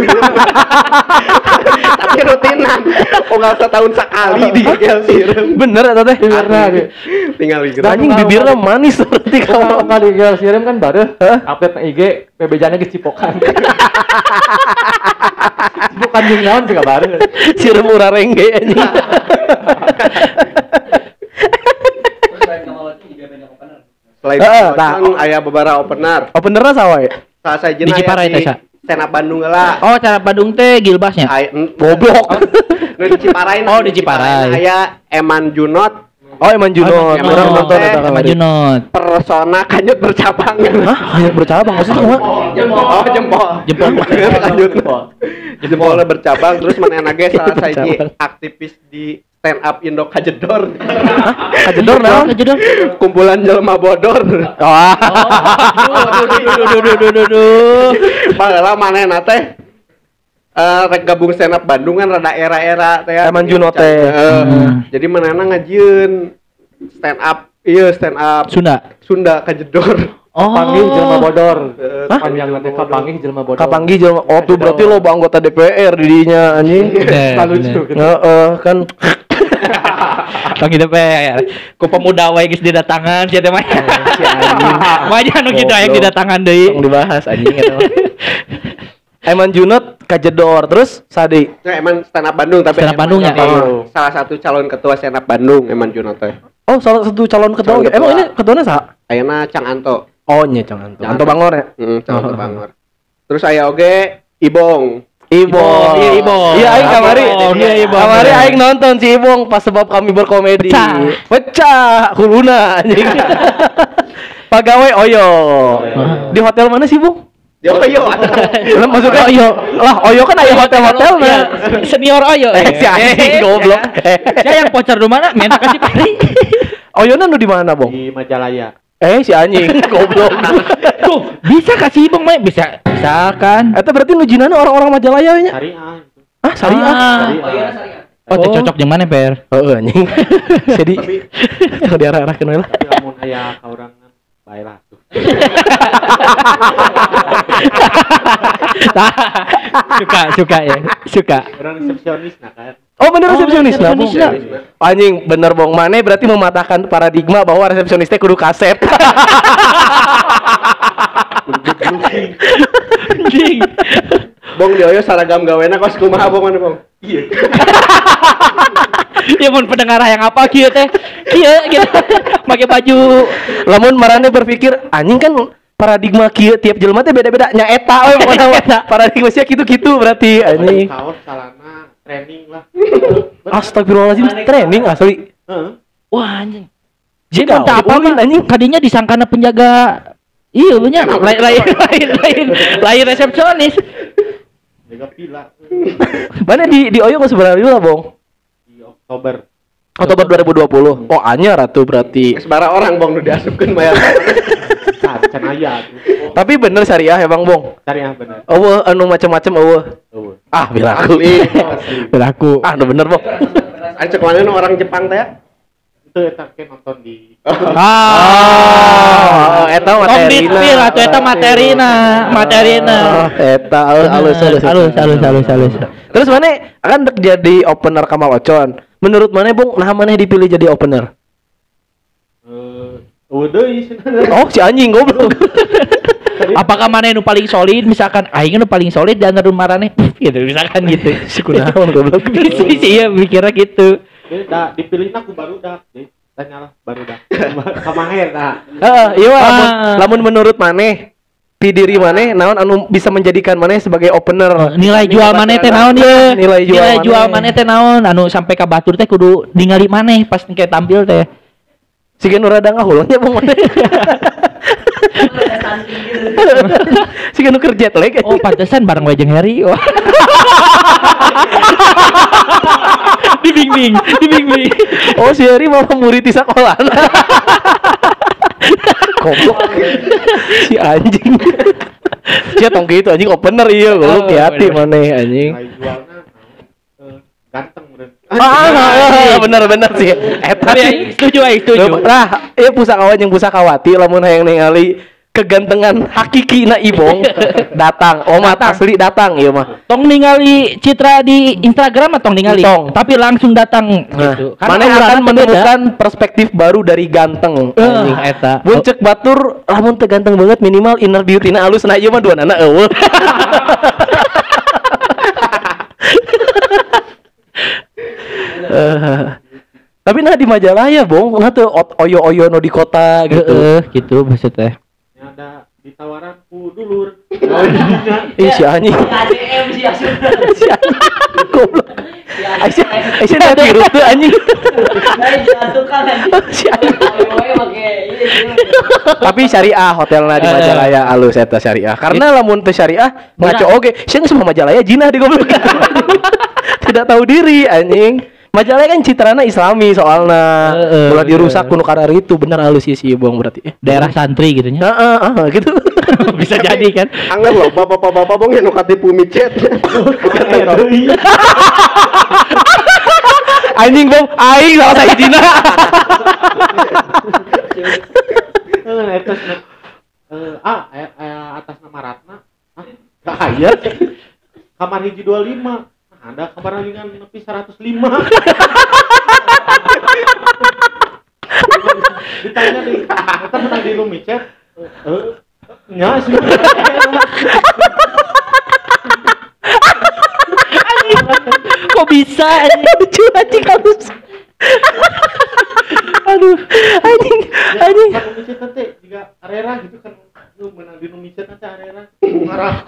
tapi rutinan oh nggak setahun sekali digegel sirum Bener eta teh. Asli. tinggal di Anjing bibirnya manis berarti Kalau kamu. nggak di Gel Sirim kan baru update na IG PB jana geus cipokan. jeung naon juga baru. Sirum urang rengge anjing. selain Heeh, Ocon aya beberapa opener Openernya sawa ya? saya Di Ciparai teh, Sa? Stand up Bandung lah Oh, cara Bandung teh gilbasnya. En- Goblok. nu di Ciparai Oh, di Ciparai. aya Eman Junot Oh, Eman Junot. Eman Orang Junot. nonton eta Sama kamari. Junot. persona kanyut bercabang Hah? Hanya bercabang maksudnya kumaha? oh jempol Jempol. kanyut jempolnya bercabang terus mana ge salah saya Bercabang. aktivis di stand up Indo Kajedor Kajedor naon? Kajedor. kumpulan jelma bodor Wah. Duh, duh, duh, mana teh eh rek gabung stand up Bandung kan rada era-era teh. Eman Junot teh. Heeh. Hmm. Jadi manehna ngajieun stand up iya stand up Sunda. Sunda kajedor. Oh. Panggih jelma bodor. Hah? Panjang nanti kapanggih jelma bodor. Kapanggih jelma oh tuh berarti lo anggota DPR didinya anjing. Bener, lucu. bener. Heeh, kan Panggil DPR. Ku pemuda wae geus didatangan sia teh mah. si anjing. Wajah anu kitu aya didatangan deui. Tong dibahas anjing eta mah. Eman Junot kajedor terus Sadi. Nah, emang stand up Bandung tapi Stand up emang Bandung ya? Oh. salah satu calon ketua stand up Bandung Eman Junot teh. Oh, salah satu calon ketua. Calon. Emang ketua. ini ketuanya sah? Ayeuna Cang Anto. Oh, nya jangan tuh. Jangan. Anto Bangor ya. Heeh, Cang Anto Oh. Bangor. Terus aya oge Ibong. Ibong. Iya, Ibong. Iya, aing kamari. Iya, Ibong. Kamari aing nonton si Ibong pas sebab kami berkomedi. Pecah. Pecah kuluna anjing. Pegawai Oyo. Di hotel mana sih, Bung? Yo yo. Lah maksudnya Oyo. Lah, Oyo kan ada hotel-hotel Ya, nah. senior Oyo. Eh, si anjing goblok. Saya yang voucher di mana? Minta kasih pari. Oyo nu di mana, Bung? di Majalaya Eh, si anjing goblok. Tuh, bisa kasih Bang Mai? Bisa. Bisa kan? Eta berarti nujinana orang-orang Majalaya nya. syariah Ah, syariah. Ah. syariah Oh, Oh. cocok jeung mana, Per? Heeh, anjing. Jadi kalau diarah-arahkeun we lah. tapi lamun aya ka urang bae lah tuh suka, suka ya. Suka. orang resepsionis nah kan Oh bener Oh, resepsionis nah, resepsionis Anjing bener bong Mane berarti mematahkan paradigma bahwa resepsionis teh kudu kasep. Anjing. Bong di Oyo seragam gawena kos kumaha Bong mana Bong? Iya. Ya mun pendengar yang apa kieu teh? Kieu gitu. Pakai baju Lamun marane berpikir anjing kan paradigma kieu tiap jelema teh beda-beda nya eta we pokona mah. paradigma sia kitu-kitu berarti anjing. kaos salana training lah Astagfirullahaladzim training asli. Heeh. Wah anjing. Jadi tak apa anjing. kadinya disangkana penjaga Iya punya lain lain lain lain lain resepsionis. jaga pila Mana di di Oyo geus sebenarnya lah, Bong. di Oktober Oktober 2020. Oh, anyar atuh berarti. Geus bara orang Bong nu diasupkeun bayar. can can aya tuh Tapi bener syariah ya, Bang Bong. syariah bener Eueuh anu macam-macam eueuh. Eueuh. Ah, bilaku. Asli. Berlaku. Ah, nu bener, Bong. Anu cek mana nu orang Jepang teh? Ke nonton di Ah, eta materina. Ditpil atau eta materina, materina. Oh, eta alus alus alus halus halus halus halus. Terus mana akan dek jadi opener Kamal Ocon. Menurut mana Bung, nah mana dipilih jadi opener? eh eueuh deui sebenarnya Oh, si anjing goblok. Apakah mana yang paling solid? Misalkan aing nu paling solid dan antara marane gitu misalkan gitu. si kunaon goblok. Iya mikirnya gitu. Dia da dipilih aku baru dah jadi tanyalah baru dah kamaher nah Heeh, iya lamun, Ah. lamun menurut maneh pi diri maneh naon anu bisa menjadikan maneh sebagai opener. Nilai jual maneh teh naon ye? Nilai jual Nilai jual maneh. teh naon? Anu sampai ka batur teh kudu ningali maneh pas kayak tampil teh. Siga nu rada ngahulnya Bung maneh. Siga nu kerja lag. Oh, pantesan bareng wae jeung Heri. Wah. dibimbing. Oh, si Heri malah murid di sekolah. Goblok. si anjing. Sia tong gitu anjing opener iya goblok Oh, hati maneh anjing. jualnya eh, ganteng bener Ah, ah, bener bener sih. Eta sih. setuju aing setuju. Lah, ieu pusakawan jeung pusakawati lamun hayang ningali kegantengan hakiki na Ibong datang. Oh, mah asli datang ieu mah. Tong ningali citra di Instagram atau ningali? Tong. Tapi langsung datang Nah, gitu. mana orangna akan teh beda. menemukan perspektif baru dari ganteng. Anjing. eta. Mun cek batur lamun teu ganteng banget minimal inner beauty-na alus nah ieu mah duanana eueuh. Eh, tapi nah di Majalaya, Bong. Nah tuh oyo-oyo no di kota gitu. Heeh, gitu maksudnya. Ditawaran ku dulur. Ih, si anjing. ADM sih asli. Si anjing. Goblok. Aisyah, Aisyah teh virus tuh anjing. Si ini sini. Tapi syariah hotelnya di Eh. Majalaya alus eta syariah. Karena lamun teu syariah ngaco oge. Sieun semua Majalaya jinah digoblokan. Tidak tahu diri anjing. Majalaya kan citrana islami soalnya. Heeh, Ulah bener. dirusak kuno karena itu bener halus sih si Bong berarti. Eh, Daerah santri gitu nya. Heeh, heeh, gitu. Bisa jadi kan. Angger loh, bapak-bapak bong yang katipu micet. Anjing Bong, aing salah saya dina. Ah, eh, eh, atas nama Ratna. Ah. Kamar hiji 25. Ada kamar lagi kan nepi 105. Ditanya nih, kita menang di room chat. Eh, nya sih. Kok bisa? Lucu anjing halus. Aduh, anjing, anjing. Room chat nanti juga arera gitu kan. Lu menang di. Marah.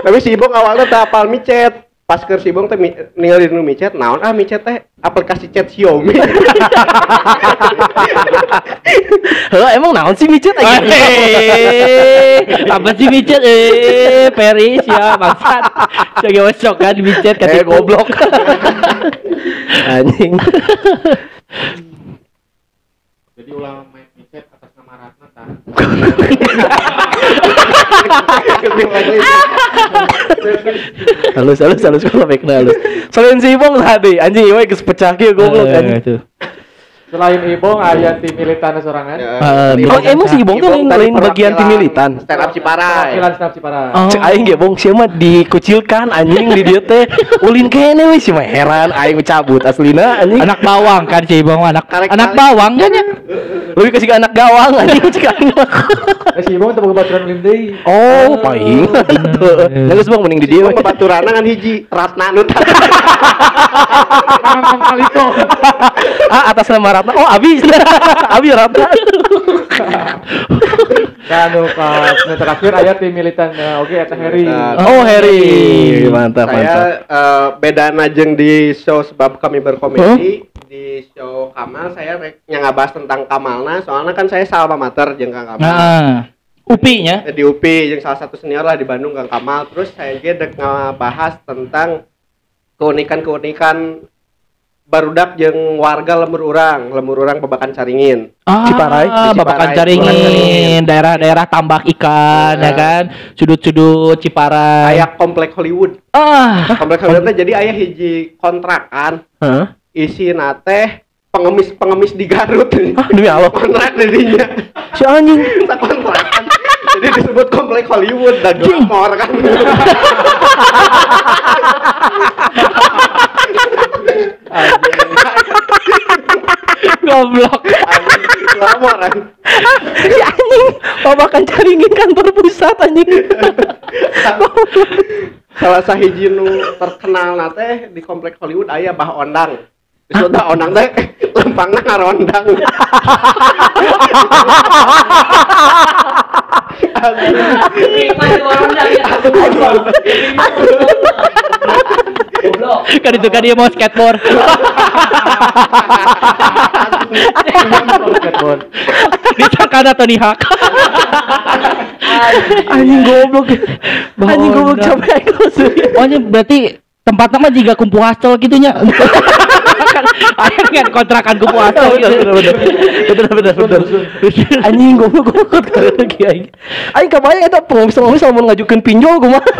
Tapi si Ibong awalnya tak apal micet. Pas ke si Ibong teh mi- ninggalin nu micet, naon ah micet teh aplikasi chat Xiaomi. Heh, emang naon sih micet aja? Eh, apa sih micet? Eh, Peri siap bangsat. Jaga wesok kan micet Eh, katipu. goblok. anjing. Jadi ulah main micet atas nama Ratna tak. halus halus halus kalau baik halus selain si Ibong tadi anjing ieu geus pecah kieu goblok Eh, anjing itu. Selain Ibong aya tim militan sorangan. Eh, oh emang si Ibong tuh lain bagian tim militan Stand up Ciparai. Perwakilan staf Cipara. Oh. Cek aing ge bong sia mah dikucilkan anjing di dieu teh ulin kene we sih mah heran aing cabut aslina anjing Anak bawang kan si Ibong anak anak bawang kan ya. lebih kasih ke anak gawang anjing cek aing Eh si Ibong teu boga baturan ulim deui. oh paling ya geus bang mending di dieu babaturanna kan hiji Ratna nu tah. Kalito. ah atas nama Ratna. Oh Abi. Abi Ratna. Dan nu ka nu terakhir aya tim militan. Eh, oke eta Heri. oh Harry. Mantap mantap Saya eh, beda najeng di show sebab kami berkomedi di show Kamal saya yang ngabahas tentang Kamalna soalnya kan saya salma mater jeung Kang Kamal. Nah, upinya. di UPI yang salah satu senior lah di Bandung Kang Kamal. Terus saya juga dek ngebahas tentang keunikan-keunikan barudak jeung warga lemur urang. Lemur urang babakan caringin. Ah, Ciparai, di Ciparai, Babakan Caringin, daerah-daerah tambak ikan ya Nah. kan, sudut-sudut Ciparai. aya komplek Hollywood. Ah, komplek Hollywood teh jadi ayah hiji kontrakan. Hah? isi nate pengemis pengemis di Garut. Ah demi Allah. Kontrak dirinya si anjing. Kontrakan. Jadi disebut komplek Hollywood dan glamor kan goblok. Anjing, kan si anjing. Babakan caringin kantor pusat anjing. Salah sahiji nu terkenal nate di komplek Hollywood aya bah ondang disebut bah ondang teh lempangna ngarondang Goblok. Kan itu kan dia mau skateboard. Skateboard. Disangka ada Tony Hawk. anjing goblok anjing goblok capek. Oh, ini berarti tempatnya mah juga kumpu hostel gitu nya. Ayo kan kontrakan hostel gitu. bener bener bener anjing goblok goblok lagi aing aing kabayang eta pengemis pengemis lamun ngajukeun pinjol kumaha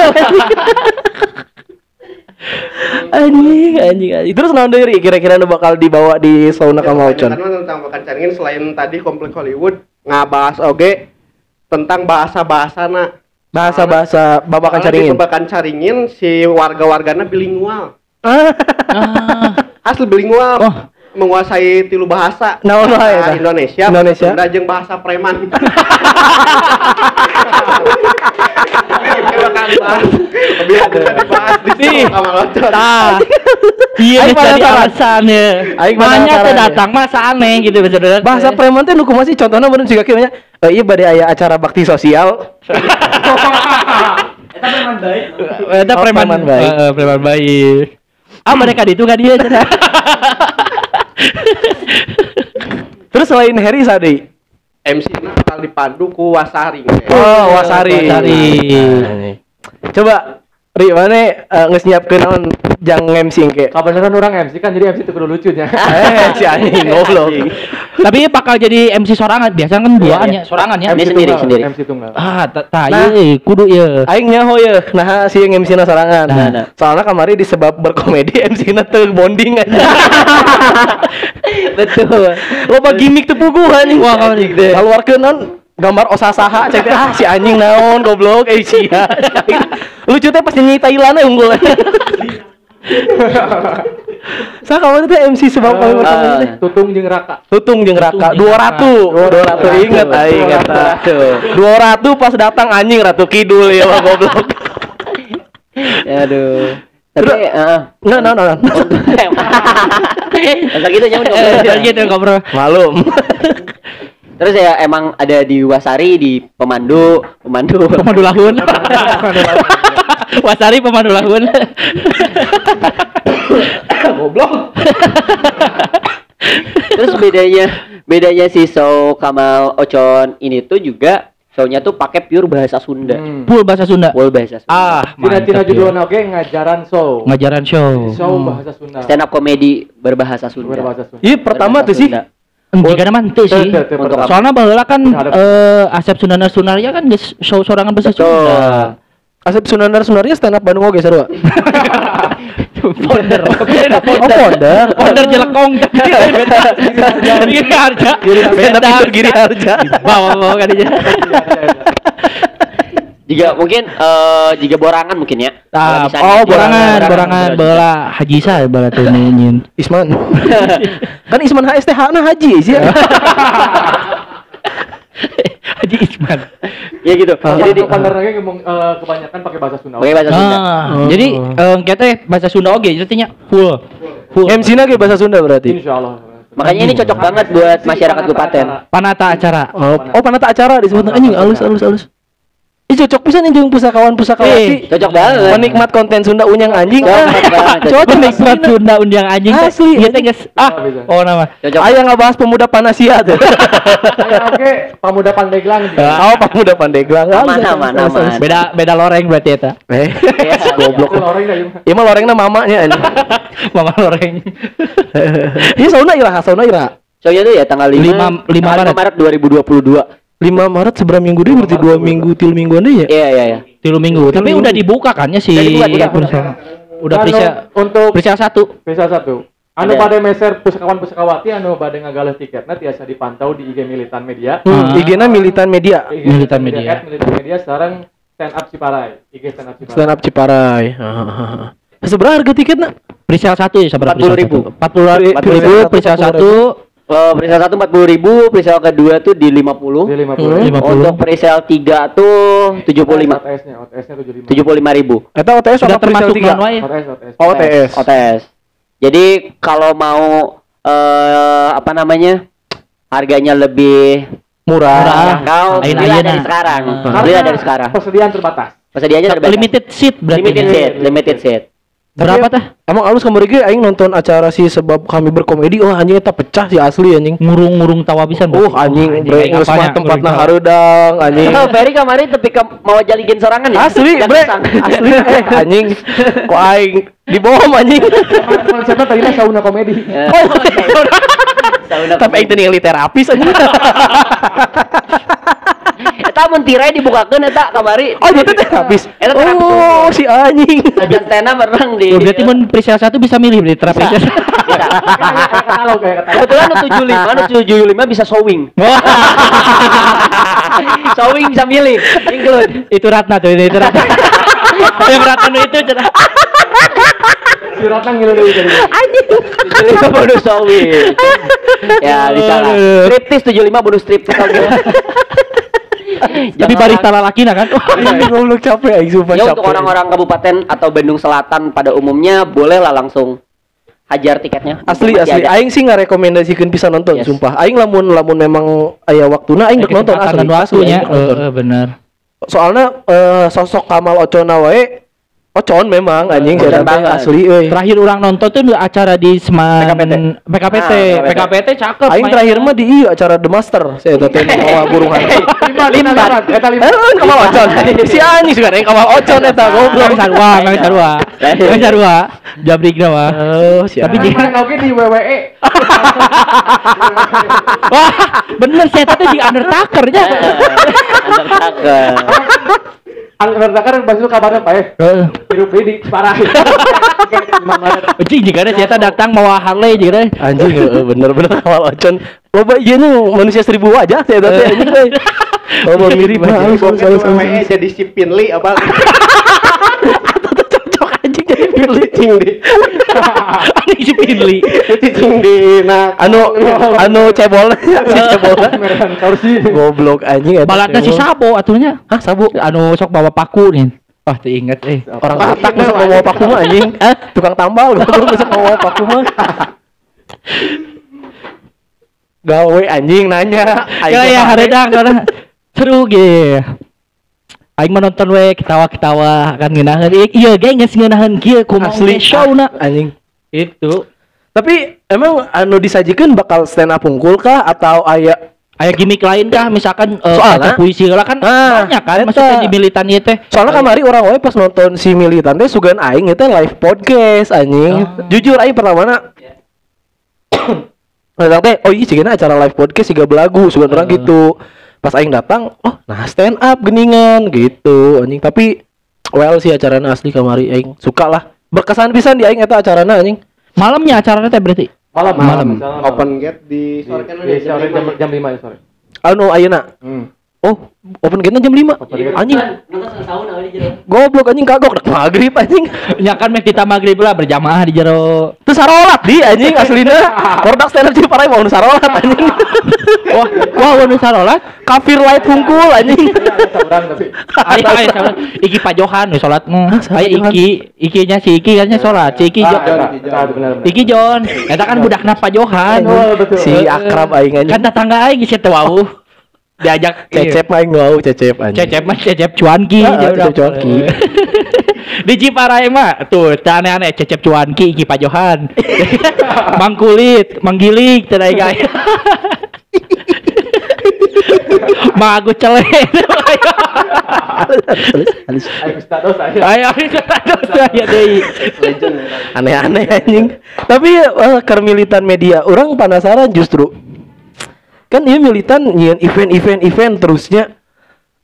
anjing anjing anjing. Terus naon deui kira-kira nu bakal dibawa di sauna Kamaucon karena tentang bakan caringin selain tadi komplek Hollywood ngabahas oge tentang bahasa-bahasana. Bahasa-bahasa babakan Soalnya di caringin? Babakan caringin si warga-wargana bilingual. Ah asli bilingual Oh. menguasai tilu bahasa Naon wae bahasa eta? Indonesia Indonesia. jeung bahasa preman. Iya jadi alasannya. Ya. datang masa aneh gitu bener Bahasa preman teh nu kumaha sih contohna bener juga kieu nya. Eh, iya bade aya acara bakti sosial. Eta Oh, preman preman baik. Heeh, preman baik. Ah mereka itu kan dia. Terus selain Harry Sadi. MC bakal dipandu ku Wasari. Oh, Wasari. Wasari. Nah, Coba Ri, mana uh, nges nyiapkeun naon jang MC ke? Kebenaran orang MC kan jadi MC itu kudu lucunya. Eh, si anjing goblok. Tapi bakal jadi MC sorangan, biasa kan duaan ya, sorangan ya. Ini sendiri, tunggal, sendiri. MC tunggal. Ah, tak ta, Nah. iya, kudu ya. Aing nyaho ye, nah si yang MC na sorangan. Nah, nah. Soalnya kamari disebab berkomedi MC na teu bonding aja. Betul. Loba gimmick teu puguh anjing. Wah, anjing teh. Kaluarkeun naon gambar osasaha cek teh ah si anjing naon goblok eh sia. Lucu teh pas nyanyi Thailand we unggul. Sa kamari teh MC sebab berkomedi teh. Ah. Tutung jeung Raka. Tutung jeung Raka Tutung jeung 200 200 inget aing eta 200 pas datang anjing Ratu Kidul ya goblok Aduh. Tapi heeh. Enggak, enggak, enggak. Masa gitu nyamun Eh, gitu ngobrol. Malum. Terus ya emang ada di Wasari di pemandu, pemandu. Pemandu lahun. Wasari pemandu lahun. Goblok. Terus bedanya bedanya si show Kamal Ocon ini tuh juga show-nya tuh pakai pure bahasa Sunda. Hmm. Full bahasa Sunda. Full bahasa Sunda. Ah, Tina-tina mantap ya. judulnya oke ngajaran show. Ngajaran show. Show bahasa Sunda. Stand up comedy berbahasa Sunda. Berbahasa Sunda. Iya pertama tuh sih. Jika ada mantu sih. Soalnya baheula kan eh Asep Sunana Sunaria kan geus show sorangan bahasa. Sunda. Asep Sunandar Sunarya stand up Bandung oge sarua. Founder. Oh, founder. Founder jelekong. Giri harga. Stand up Indur Giri Harja. Bawa-bawa kan dia. Jika mungkin eh jika borangan mungkin ya. Ah, oh, di- borangan, borangan, bala haji saya bala teh nyin. Isman. kan Isman HSTH na haji sih. Haji Isman. Ya gitu. Jadi di lagi ngomong eh, kebanyakan pakai bahasa Sunda. pakai bahasa Sunda. Ah, jadi eh kita bahasa Sunda oge, jadi nya full. Full. MC na ge bahasa Sunda berarti. Insya Allah. Makanya ini cocok banget buat masyarakat kabupaten. Panata acara. Oh, oh panata acara disebut anjing alus alus alus. Ih cocok pisan nih jeung pusakawan pusakawati. Cocok banget. Penikmat konten Sunda unyang anjing. Cocok Ah, banget. Cocok Penikmat Sunda undang anjing. Asli. Ieu teh geus ah. Oh nama. Cocok. Aya ngabahas pemuda Panasia tuh. Oke, pemuda Pandeglang. Oh, pemuda Pandeglang. Aman, aman, aman. Beda beda loreng berarti eta. Eh, Iya. goblok. Itu orang dah, ieu mah. Lorengna mamanya anjing. Mama loreng. Ieu sauna ira, sauna ira. Tuh ya tanggal 5 Lima- lima tanggal Maret. Maret 2022. 5 Maret seberapa minggu deh berarti 2 minggu til mingguan deh ya. Iya iya iya. Tilu minggu. Tapi udah dibuka kan ya si Udah dibuka, udah. Udah Anu, Priscil. untuk Priscil satu. Bisa satu. Anu Ada. pada meser pusakawan pusakawati anu pada ngagaleh tiketnya tiasa dipantau di IG Militan Media. Hmm, IG-na militan media. IG Militan Media. at Militan Media sekarang stand up Ciparai. IG stand up Ciparai. Stand up Ciparai. Seberapa harga tiketnya? Priscil satu ya sabar 40.000. Empat puluh ribu. Priscil Priscil satu, satu. Oh, presale satu 40 ribu, presale kedua tuh di 50. Di 50. Hmm. 50. Untuk presale tiga tuh 75. OTS-nya, OTS-nya 75. 75 ribu. Eta OTS Sudah termasuk tiga? non. OTS, OTS. Oh, OTS. OTS. Jadi kalau mau eh apa namanya? Harganya lebih Murah. Murah. kau belilah dari sekarang. Belilah dari sekarang. Persediaan terbatas. Persediaannya terbatas. Limited seat berarti. Limited seat, limited seat. Berapa tah? Emang alus kemarin ge aing nonton acara si sebab kami berkomedi, oh anjing eta pecah sih asli anjing. Ngurung-ngurung tawa pisan. Uh anjing, bre geus mah tempatna hareudang anjing. Oh, Ferry kemarin tapi ke, mau jalikin sorangan ya? Asli, bre. Asli eh anjing. Kok aing anjing. Konsepnya tadi mah sauna komedi. Ya. Sauna Tapi aing teh ningali terapis anjing. Eta mun tirai dibukakeun eta kamari. Oh, itu terapis. Eta terapis. Oh, si anjing. Dan tena bareng di. Oh, berarti mun presale satu bisa milih berarti terapi. Bisa. Kayak katalog. Kebetulan nu 75, nu 75 bisa sewing. sewing bisa milih. Include. itu Ratna tuh, itu Ratna. Yang Ratna nu itu cenah. Si Ratna ngilu deui jadi. 75 bonus sewing. ya, bisa lah. Striptis 75 bonus striptis oke. Jadi barista lalaki nah kan. Anjing goblok capek aing sumpah Ya untuk orang-orang kabupaten atau Bandung Selatan pada umumnya bolehlah langsung hajar tiketnya. Asli Masih asli ada. aing sih ngerekomendasikeun bisa nonton Yes. sumpah. Aing lamun lamun memang aya waktuna aing dek nonton asli. Waktunya. aing dek nonton. Eh, eh, bener. Soalnya eh, sosok Kamal Ocona wae Ocon memang anjing Ocon saya banget. asli euy. Terakhir orang nonton tuh acara di Seman PKPT. PKPT. Ah, PKPT cakep. Aing terakhir mah di iya acara The Master saya teh bawa burung hantu. Limbat, eta limbat. Eh, Kamal Ocon. Si anjing sekarang Kamal Ocon eta goblok. Sarua, mang sarua. Mang sarua. Jabrik nama. Oh, si Tapi jangan Oke di WWE. Wah, bener saya tadi di Undertaker nya. Undertaker. Undertaker bahasa kabarnya apa ya? Heeh. Hidup ini parah. Anjing jika ada saya datang mau Harley jika Anjing bener-bener Kamal Ocon. Loba ieu manusia seribu wajah saya teh teh. Oh, mirip banget. jadi si Pinli apa? Pilih. Cicing di Anjing si Pinli. cicing di nah Anu anu cebol si cebol. Goblok anjing eta Balatna si. Sabo atunya. Hah, sabu. Anu sok bawa paku nih. Wah, teu inget eh. Orang Batak masa mau bawa paku mah anjing. Eh, tukang tambal goblok masa mau bawa paku mah. Gawe anjing nanya. Ya ya haredang karena seru ge. Aing menonton we ketawa-ketawa kan ngeunaheun. Iya ge geus ngeunaheun kieu kumaha asli ge show-na. anjing. Itu. Tapi emang anu disajikan bakal stand up unggul kah atau aya Aya gimmick lain kah misalkan Soalna- baca puisi lah kan Ah, banyak kan eta. maksudnya di militan ieu teh. Soalnya kamari orang wae pas nonton si militan teh sugan aing itu live podcast anjing. Jujur aing pertama na teh, oh iya cigana acara live podcast siga belagu sugan orang gitu. Pas aing datang, oh nah stand up geningan gitu anjing. Tapi well sih acaranya asli kamari aing suka lah. Berkesan pisan di aing eta acarana anjing. Malamnya acaranya teh berarti. Malam Malam. open gate di sore kan Di sore jam jam 5 ya sore. Anu ayeuna. Hmm. Oh, open gate jam 5. Anjing. Goblok anjing kagok dak maghrib anjing. Ya kan meh kita maghrib lah berjamaah di jero. Terus sarolat di anjing aslina. Produk stand up Ciparai mau nu sarolat anjing. Wah, wah anu sarolat. Kafir light hungkul anjing. Sabaran tapi. Aya aya salat. Iki Pak Johan we salat mah. salat Aya Johan. Iki, ikinya si Iki kan salat. Si Iki. Ah, benar benar. Iki Jon. Eta kan budakna Pak Johan. Oh. Si akrab aing Kan anjing. tetangga aing geus teu wau. Diajak Cecep mah aing mau cecep anjing. Cecep mah Cecep cuanki. Ah, dia Cecep cuanki. Di Ciparai mah tuh teu aneh-aneh Cecep cuanki Iki Pak Johan. Mang Kulit, Mang Giling aya gaya. Mang Agus Cele. Ayo status ayo. Ayo kita dosa ya deui. Aneh-aneh anjing. Tapi eh, keur militan media, orang penasaran justru. Kan ieu militan nyieun event-event event terusnya.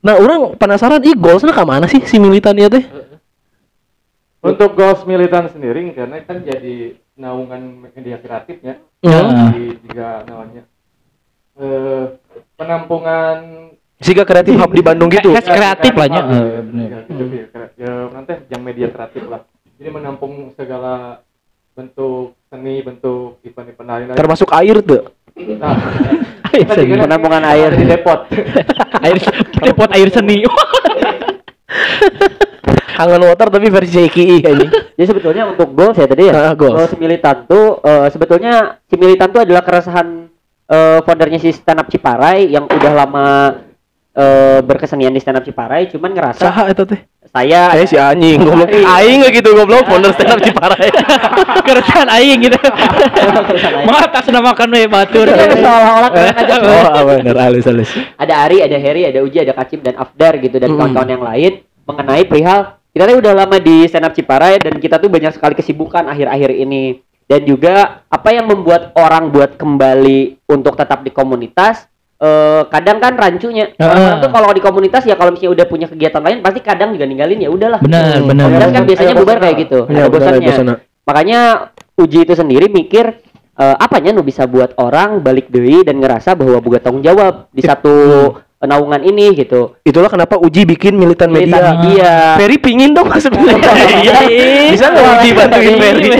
Nah, orang penasaran ih goalsna ka mana sih si militan ieu teh? Untuk goals militan sendiri karena kan jadi naungan media kreatifnya. Ya. Di juga namanya eh penampungan Siga kreatif hub di Bandung gitu. Kayak kreatif lah nya. Ya, ya, ya, ya, nanti yang media kreatif lah. Jadi menampung segala bentuk seni, bentuk event-event lain. Termasuk air tuh. Nah, Penampungan air. di depot. Air depot air seni. Hangan water tapi versi JKI anjing. Jadi sebetulnya untuk goals ya tadi Ah, ya. goals. Goals militan tuh eh, sebetulnya si militan tuh adalah keresahan eh, foundernya si stand up Ciparai yang udah lama eh, berkesenian di stand up Ciparai cuman ngerasa Saha eta teh? Saya Saya si anjing goblok. Aing nggak gitu goblok founder stand up Ciparai. Keresahan aing gitu. Aing. Mah atas namakan we batur. seolah-olah keren aja oh, ah, bener halus halus. ada Ari, ada Heri, ada Uji, ada Kacim dan Afdar gitu dan kawan-kawan yang lain mengenai perihal kita tuh udah lama di stand up Ciparai dan kita tuh banyak sekali kesibukan akhir-akhir ini dan juga apa yang membuat orang buat kembali untuk tetap di komunitas eh kadang kan rancunya Ah. orang tuh kalau di komunitas ya kalau misalnya udah punya kegiatan lain pasti kadang juga ninggalin ya udahlah Benar, Hmm. benar. komunitas kan biasanya bosan. bubar kayak gitu Ya, ada bosannya makanya Uji itu sendiri mikir eh, apanya nu bisa buat orang balik deui dan ngerasa bahwa boga tanggung jawab di satu penaungan ini gitu. Itulah kenapa Uji bikin militan media. Militan media. Ferry pingin dong masuk militan media. Bisa nggak Uji bantuin Ferry?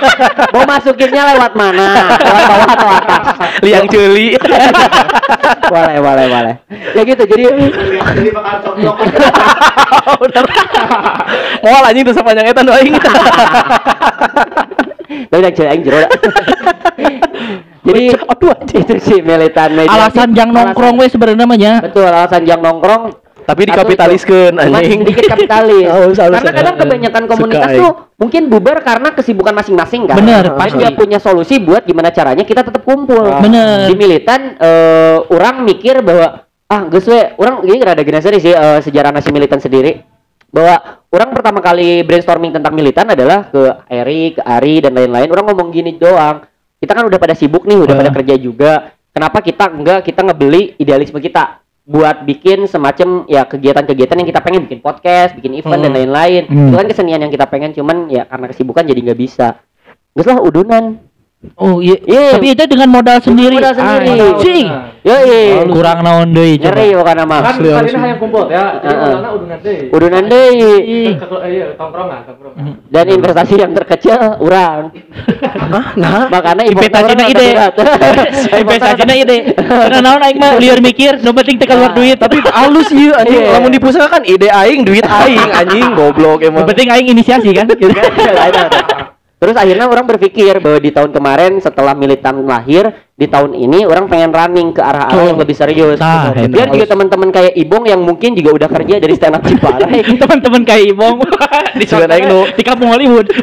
Mau masukinnya lewat mana? Lewat bawah atau atas? Liang celi. boleh, boleh, boleh. Ya gitu. Jadi. Mau anjing tuh sepanjang eta nu aing. tapi aing jero dah. Jadi aduh anjing. itu sih militan media. Alasan jang nongkrong we sebenarnya namanya. Betul, alasan jang nongkrong Tapi dikapitaliskeun Cuman anjing. sedikit kapitalis. Oh, karena kadang kebanyakan komunitas Suka, tuh mungkin bubar karena kesibukan masing-masing kan. Bener, pasti. dia punya solusi buat gimana caranya kita tetap kumpul. Bener. Di militan eh, orang mikir bahwa ah geus we, orang ini rada gini sih eh, sejarah nasi militan sendiri bahwa orang pertama kali brainstorming tentang militan adalah ke Eri, ke Ari dan lain-lain. Orang ngomong gini doang. Kita kan udah pada sibuk nih, udah Eh. pada kerja juga. Kenapa kita enggak kita ngebeli idealisme kita buat bikin semacam ya kegiatan-kegiatan yang kita pengen bikin podcast, bikin event dan lain-lain. Hmm. Itu kan kesenian yang kita pengen cuman ya karena kesibukan jadi nggak bisa. Lah udunan. Oh iya. Iya. Tapi itu dengan modal sendiri. Modal sendiri. Anjing. Yo Kurang naon deui coba. Nyeri pokoknya mah. Kan tadi hayang kumpul ya. Jadi Heeh. modalna udunan deui. Udunan deui. Iya, tongkrongan, tongkrongan. Dan investasi yang terkecil urang. Nah, Makanya Investasinya ide. Investasinya ide. Karena naon aing mah lieur mikir, nu penting teh keluar duit. tapi halus ieu anjing. Iya. Lamun di pusaka kan ide aing, duit aing anjing goblok Nu emang. penting aing inisiasi kan. Gitu. Terus akhirnya orang berpikir bahwa di tahun kemarin setelah militan lahir, di tahun ini orang pengen running ke arah-arah yang lebih serius. Nah, Biar juga teman-teman kayak Ibong yang mungkin juga udah kerja dari stand up Ciparai. Teman-teman kayak Ibong di nu di kampung Hollywood.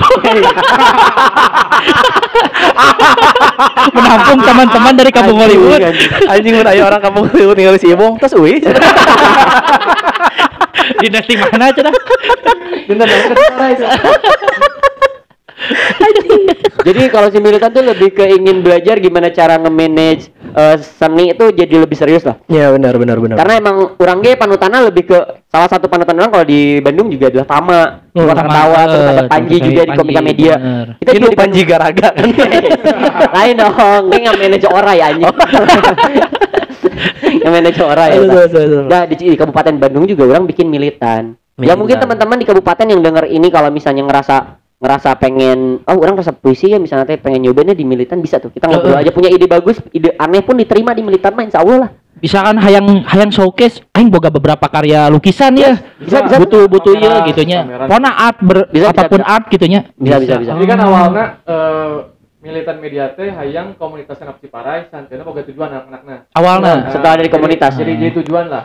Menampung teman-teman dari kampung Hollywood. anjing mun aya orang kampung Hollywood tinggal si Ibong terus euy. Dinasti mana cenah? Jadi kalau si militan tuh lebih ke ingin belajar gimana cara nge-manage eh, seni itu jadi lebih serius lah. Ya benar benar benar. Karena emang orang ge panutannya lebih ke salah satu panutan orang kalau di Bandung juga adalah Tama, Gua Tama, Tawa, terus ada eh, Panji Panji, juga di komika Panji, media. bener. Kita Itu Panji Garaga kan. Lain dong, ini nggak manage orang ya anjing. Nggak manage orang ya. Nah di, di Kabupaten Bandung juga orang bikin militan. Ya Militan. mungkin teman-teman di kabupaten yang denger ini kalau misalnya ngerasa ngerasa pengen oh orang rasa puisi ya misalnya teh pengen nyobainnya di militan bisa tuh kita ngobrol Heeh. aja punya ide bagus ide aneh pun diterima di militan mah insya Allah lah Misalkan hayang hayang showcase aing boga beberapa karya lukisan ya. bisa bisa Butuh butuh ya gitunya. Pona art ber, Bisa, bisa, apa pun bisa. art gitunya. bisa bisa bisa Jadi kan awalnya eh, militan media teh hayang komunitas up Ciparai santana boga tujuan anak-anakna. Awalnya. Nah, setelah dari jadi- komunitas. Jadi jadi tujuan lah.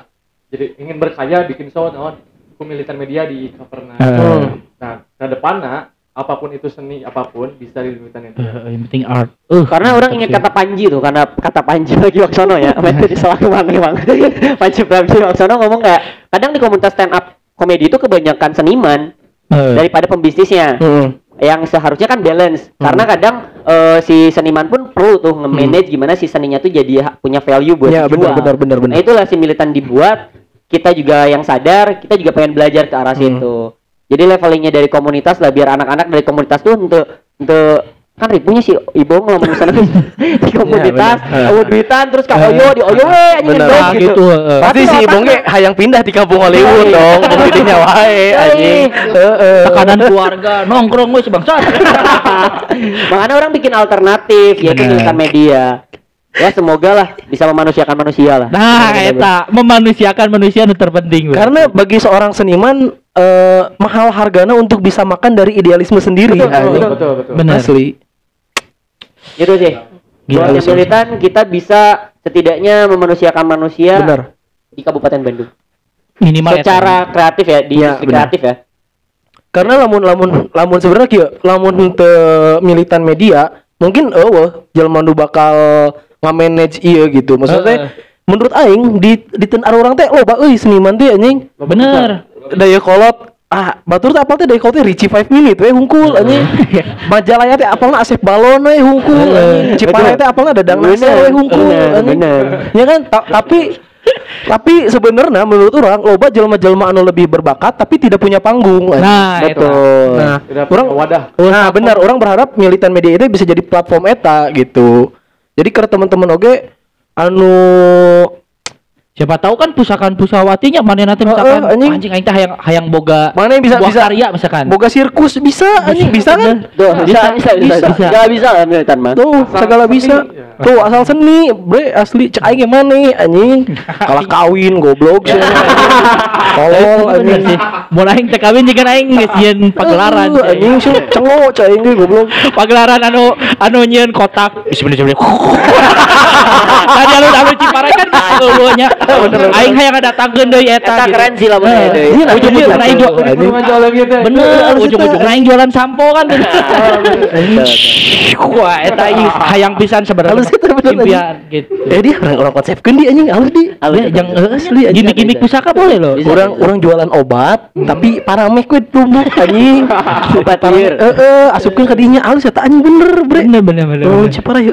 Jadi ingin berkaya bikin show naon ku militan media di coverna. Eh. Nah, ke depanna apa pun itu seni apa pun bisa di militan media. Eh, yang penting art. Uh, karena orang ingat kata Panji tuh karena kata Panji lagi Waksono ya itu disalah ke mana bang Panji Waksono ngomong kayak kadang di komunitas stand up komedi itu kebanyakan seniman eh, daripada pembisnisnya Heeh. yang seharusnya kan balance karena kadang eh, si seniman pun perlu tuh nge-manage gimana si seninya tuh jadi punya value buat Ya dijual. benar benar benar benar. Nah itulah si militan dibuat, kita juga yang sadar, kita juga pengen belajar ke arah situ. Jadi levelingnya dari komunitas lah biar anak-anak dari komunitas tuh untuk untuk kan ribunya si Ibo ngomong sana di komunitas, oh duitan terus kak Oyo di Oyo we anjing Benar. ngendong Ah, gitu, eh. Pasti si Ibong ge hayang pindah di kampung Hollywood Iya. dong, begitunya wae anjing. Heeh. tekanan keluarga nongkrong we sebangsa. Makanya orang bikin alternatif yaitu militan media. Ya semoga lah bisa memanusiakan manusia lah. Nah, eta memanusiakan manusia nu terpenting. we. Karena bagi seorang seniman eh, mahal harganya untuk bisa makan dari idealisme sendiri. Betul, anjing. Betul betul betul. benar. Asli. Gitu sih. Gila, militan kita bisa setidaknya memanusiakan manusia Benar. di Kabupaten Bandung. Minimal eta. Secara kreatif ya, di Iya, benar. kreatif ya. Karena lamun lamun lamun sebenarnya kieu, lamun te militan media, mungkin eueuh jelema nu bakal nga-manage ieu gitu. Maksudnya menurut aing di di ten orang teh loba euy seniman teh anjing. Bener. Daya kolot ah batur teh apal teh daya kolot teh Richie 5 minute we hungkul anjing. Majalaya teh apalna Asep Balon we hungkul anjing. Ciparai teh apalna Dadang Nasir we hungkul bener, anjing. Ya kan Ta- tapi tapi sebenarnya menurut orang loba jelema-jelema anu lebih berbakat tapi tidak punya panggung. Nah. Betul. Nah, Tidak orang wadah. Nah, benar orang berharap militan media itu bisa jadi platform eta gitu. Jadi ke teman-teman oge anu Siapa tahu kan pusakan pusawatinya mana nanti misalkan Heeh, anjing. anjing aing teh hayang hayang boga Mana yang bisa buah bisa karya misalkan. boga sirkus bisa anjing bisa kan? Tuh, bisa, bisa, bisa, bisa. bisa. Gak bisa kan militan mah. Tuh, segala bisa. Tuh, asal seni, bre, asli cek aing mana anjing. Kalah kawin goblok sih. Tolol anjing. Mulai aing teh kawin jeung aing geus nyeun pagelaran. Anjing sih cengo cek aing goblok. Pagelaran anu anu nyeun kotak. Bismillah. Tadi alun alun Ciparai kan gitu lu nya. Aing hayang datangkeun deui eta. Eta gitu. keren sih lamun deui. Iya, ujung-ujung aing jual. gitu. Bener, ujung-ujung aing jualan sampo kan. Wah, eta ieu hayang pisan sebenarnya. Bener, Impian gitu. Eh dia orang orang konsepkeun di anjing halus di. Ya, yang asli gimmick-gimmick pusaka boleh loh. Orang orang jualan obat, tapi parameh kuit tumbuk anjing. Obat liur. Heeh, asupkeun ka dinya halus eta anjing bener, bre. Bener bener bener. Oh, bener. Ciparai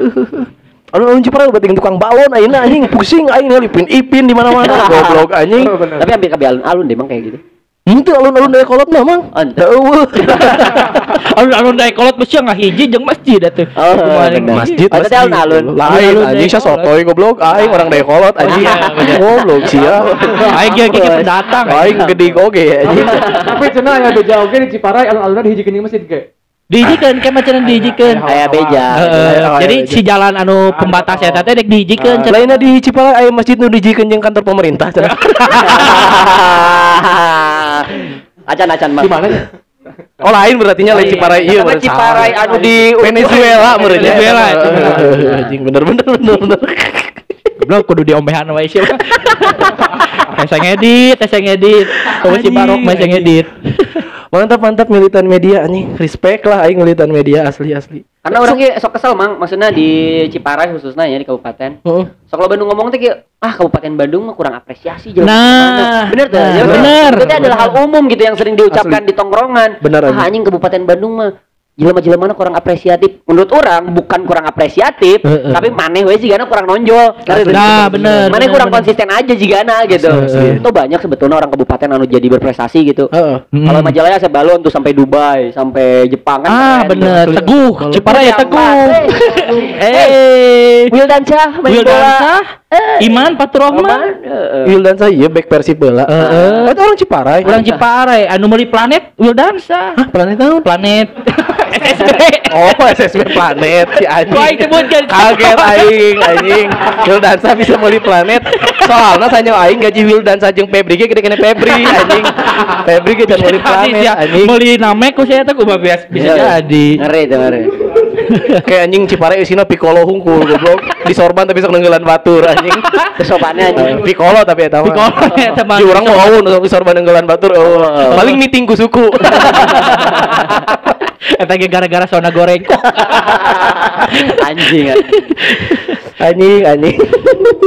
heuh. Anu anu Ciparai berarti tukang balon ayeuna anjing pusing aing lipin ipin di mana-mana. Goblok anjing. Tapi hampir kabeh alun-alun deh emang kayak gitu. Itu alun-alun dari kolot mah mang. Oh. Alun-alun daek kolot mesti nggak hiji jeung masjid atuh. Oh. Masjid, Oh, tadi alun-alun. Lain anjing dari sia sotoy goblok aing orang dari kolot anjing. Iya, bener. Goblok sia. Aing ge ge pendatang. Aing gede oge anjing. Tapi cenah aya beja oge di Ciparai alun-alun hiji geuning masjid ge. Dijikeun ke macenan dijikeun. Aya beja. Heeh, Oh, jadi iya, si jalan anu pembatas eta teh dek dijikeun. cenah. Lainnya di Ciparai aya masjid nu dijikeun jeung kantor pemerintah cenah. Acan-acan mah. Di mana nya? Oh lain berarti nya lain Ciparai ieu Karena Ciparai anu di Venezuela meureun nya. Venezuela, itu bener. Heeh, Anjing bener bener bener bener. Goblok kudu diombehan wae sih. Saya ngedit, saya ngedit. Kamu si Barok saya ngedit. Mantap mantap militan media anjing. Respect lah aing militan media asli asli. Karena orang ge sok kesel mang, maksudnya di Ciparai khususnya ya di kabupaten. Heeh. Sok lo Bandung ngomong teh kayak ah kabupaten Bandung mah kurang apresiasi jalan Nah, ke mana." bener tuh nah, bener. itu adalah hal umum gitu yang sering diucapkan di tongkrongan Bener, ah anjing kabupaten Bandung mah jelema-jelema mana kurang apresiatif menurut orang bukan kurang apresiatif Heeh. tapi maneh we jigana kurang nonjol Nah, bener, maneh kurang bener. konsisten aja jigana gitu asli. itu banyak sebetulnya orang kabupaten anu jadi berprestasi gitu Heeh. Hmm. kalau Majalaya saya balon tuh sampai Dubai sampai Jepang kan Ah, bener. Teguh. Ciparai ya teguh. Eh, Eh, Wildan Syah main bola. Syah, Iman. Roman, eh, Wildan saya iya back Persib bola. Heeh. Oh, itu orang Ciparai. Orang Ciparai anu meuli planet Wildansa. Hah, planet naon? Planet SSB. Oh, SSB planet si anjing. Kok aing sebutkeun? Kaget aing, anjing. Wildansa bisa meuli planet. Soalnya tanya aing gaji Wildansa jeung Febri ge gede kena Febri anjing. Febri ge jangan meuli planet ya, anjing. meuli namek ku saya teh kumaha biasa bisa Iya. jadi. Ngeri itu ngeri. Kayak anjing Ciparai isina Piccolo hungkul goblok. Di sorban tapi sok nenggelan batur anjing. Kesopannya aja. Piccolo tapi eta mah. Piccolo eta mah. Urang mau aun sok sorban nenggelan batur. Oh, paling meeting ku suku. Eta ge gara-gara sona goreng. Anjing. anjing. anjing, anjing.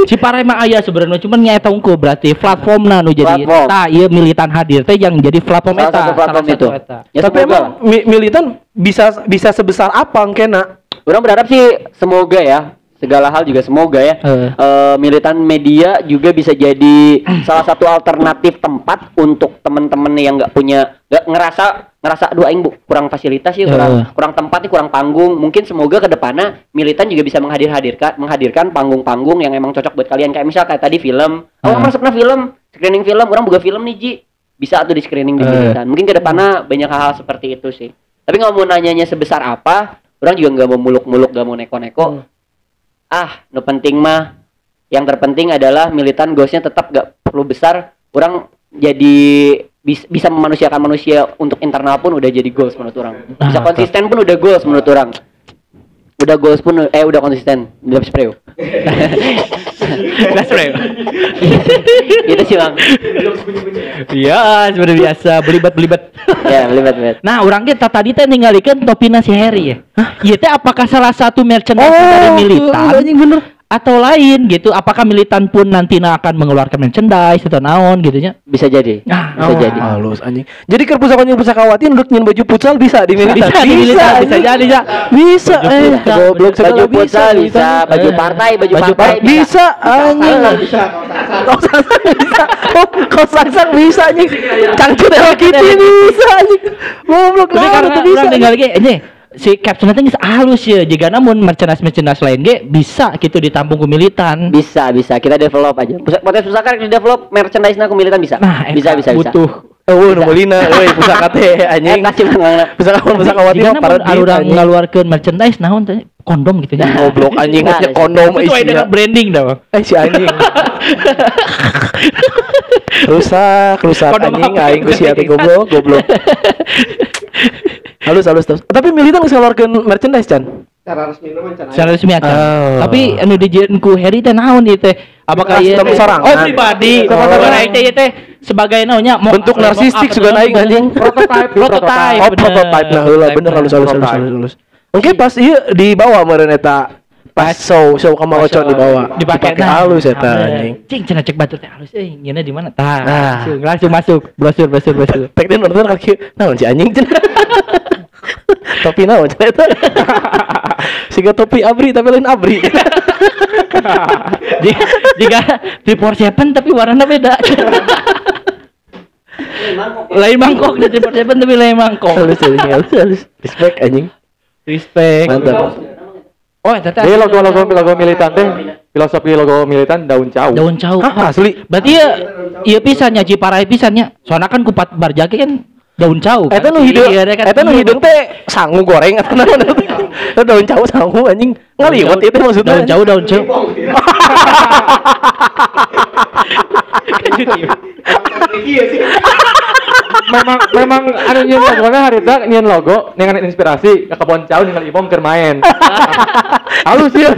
Ciparai mah aya sebenarnya cuman nya eta unggul berarti platformna nu jadi Platform. tah ieu militan hadir teh yang jadi platform Salah eta. satu platform itu. eta. Ya tapi emang militan bisa bisa sebesar apa kena? Orang berharap sih semoga ya segala hal juga semoga ya Heeh. Eh, militan media juga bisa jadi salah satu alternatif tempat untuk teman-teman yang nggak punya nggak ngerasa ngerasa aduh aing bu, kurang fasilitas sih kurang Heeh. kurang tempat nih kurang panggung mungkin semoga ke depannya militan juga bisa menghadir hadirkan menghadirkan panggung-panggung yang emang cocok buat kalian kayak misal kayak tadi film oh Heeh. masuknya film screening film orang buka film nih Ji bisa tuh di screening di militan mungkin ke depannya banyak hal-hal seperti itu sih tapi nggak mau nanyanya sebesar apa orang juga nggak mau muluk-muluk nggak mau neko-neko. Ah no penting mah. Yang terpenting adalah militan goalsnya tetap gak perlu besar. Orang jadi bis- bisa memanusiakan manusia untuk internal pun udah jadi goals menurut orang. Bisa Ah, konsisten pun udah goals menurut orang. Udah goals pun eh udah konsisten. Udah spray Gas bro. gitu sih bang Iya, seperti biasa belibet-belibet. ya libat libat Nah, orang kita tadi teh ninggalikeun topina si Harry ya. Iya teh apakah salah satu merchandise Oh, dari militan anjing bener. Atau lain gitu? Apakah militan pun nantinya akan mengeluarkan merchandise atau naon gitu nya? bisa jadi Nah, bisa Oh, jadi Halus anjing. Jadi keur pusaka jeung pusakawati nurut nyin baju futsal bisa di militan. Bisa di militan, bisa anjing. jadi, ya. Bisa eh goblok baju futsal bisa baju Eh. partai baju, Baju partai par- bisa anjing. bisa Kau sangsang bisa. Oh, kau sangsang bisa anjing. Cangcut Hello Kitty bisa anjing. Goblok tuh bisa. tinggal lagi, ini si caption teh halus ya jika namun merchandise merchandise lain ge bisa gitu ditampung ku militan Bisa, bisa. Kita develop aja. Pusat podcast pusaka di develop merchandise na militan bisa. nah bisa, eta bisa, bisa. butuh Oh, nu meulina euy pusaka teh Eh, anjing. Pusaka pusaka wati mah namun parodit arurang ngaluarkeun merchandise naon teh kondom gitu ya Goblok anjing Nah, nya kondom itu dengan isinya. branding dah Bang. Eh si anjing. rusak, rusak Kondom anjing apa? aing ku goblok, goblok. halus halus terus. Tapi militan geus ngeluarkeun merchandise Chan. Secara resmi nama can secara resmi acan. Oh. Tapi anu dijieun ku Heri teh naon ieu teh? Apakah ieu teh-. Oh, pribadi. Oh. Bukan aing teh ieu teh sebagai naonnya Bentuk narsistik naon, aing bukan. anjing. Prototype, prototype. Oh, bener. prototype nah heula bener halus halus halus halus. Oke, pas ieu dibawa meureun eta pas show show kamar ocon dibawa dipakai dipakai halus eta anjing. Cing cenah cek batu teh halus euy, ngeuna di mana? Tah. Ah. Langsung, langsung masuk. Brosur brosur brosur. Tek teh nonton kaki naon si anjing cenah. topi naon cenah eta. Siga topi abri tapi lain abri. Jika, jika di Seven tapi warnanya beda. lain mangkok di Seven tapi lain mangkok. halus halus halus halus. Respect anjing. Respect. Mantap. Oh, eta teh Jadi logo-logo logo militan teh filosofi logo militan daun cau. daun cau. Hah, asli. Berarti ya iya pisannya Ciparai pisannya. Soalnya kan kupat barjake kan daun cau kan. Eta nu hideung, Iya, kan. eta nu hideung teh sangu goreng atau naon Eta daun cau sangu anjing. Ngaliwat itu maksudnya. Daun cau daun cau. memang memang anu nyeun logo na harita nyeun logo dengan inspirasi ka kebon cau ningali ibong keur main. Halus ya.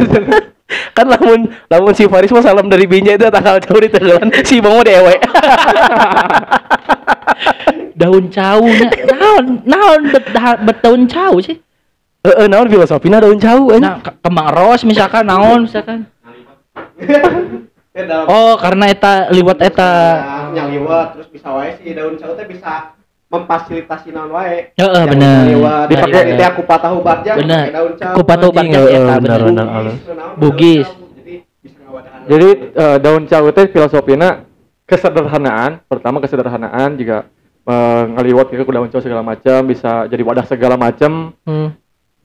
kan lamun lamun si Faris mah salam dari binja itu tanggal jauh di tegelan si Bang dewe. daun cau nya. Naon naon bet, da- bet daun cau sih. Heeh, naon filosofina daun cau anjing. Nah, ke- kembang ros misalkan naon misalkan. Oh, karena eta liwat eta. nyaliwat terus bisa wae si daun cau teh bisa memfasilitasi naon wae. Heeh, Yang bener. Dipakai- dipakai teh aku patah ubat aja Bener. daun cau. Kupat obat Anjing, kan heeh, eta bener, bener. bener. Bugis. Jadi bisa ngawadahan. Jadi eh, daun cau teh filosofina kesederhanaan, pertama kesederhanaan juga eh, ngaliwat ke daun cau segala macam bisa jadi wadah segala macam. Hmm.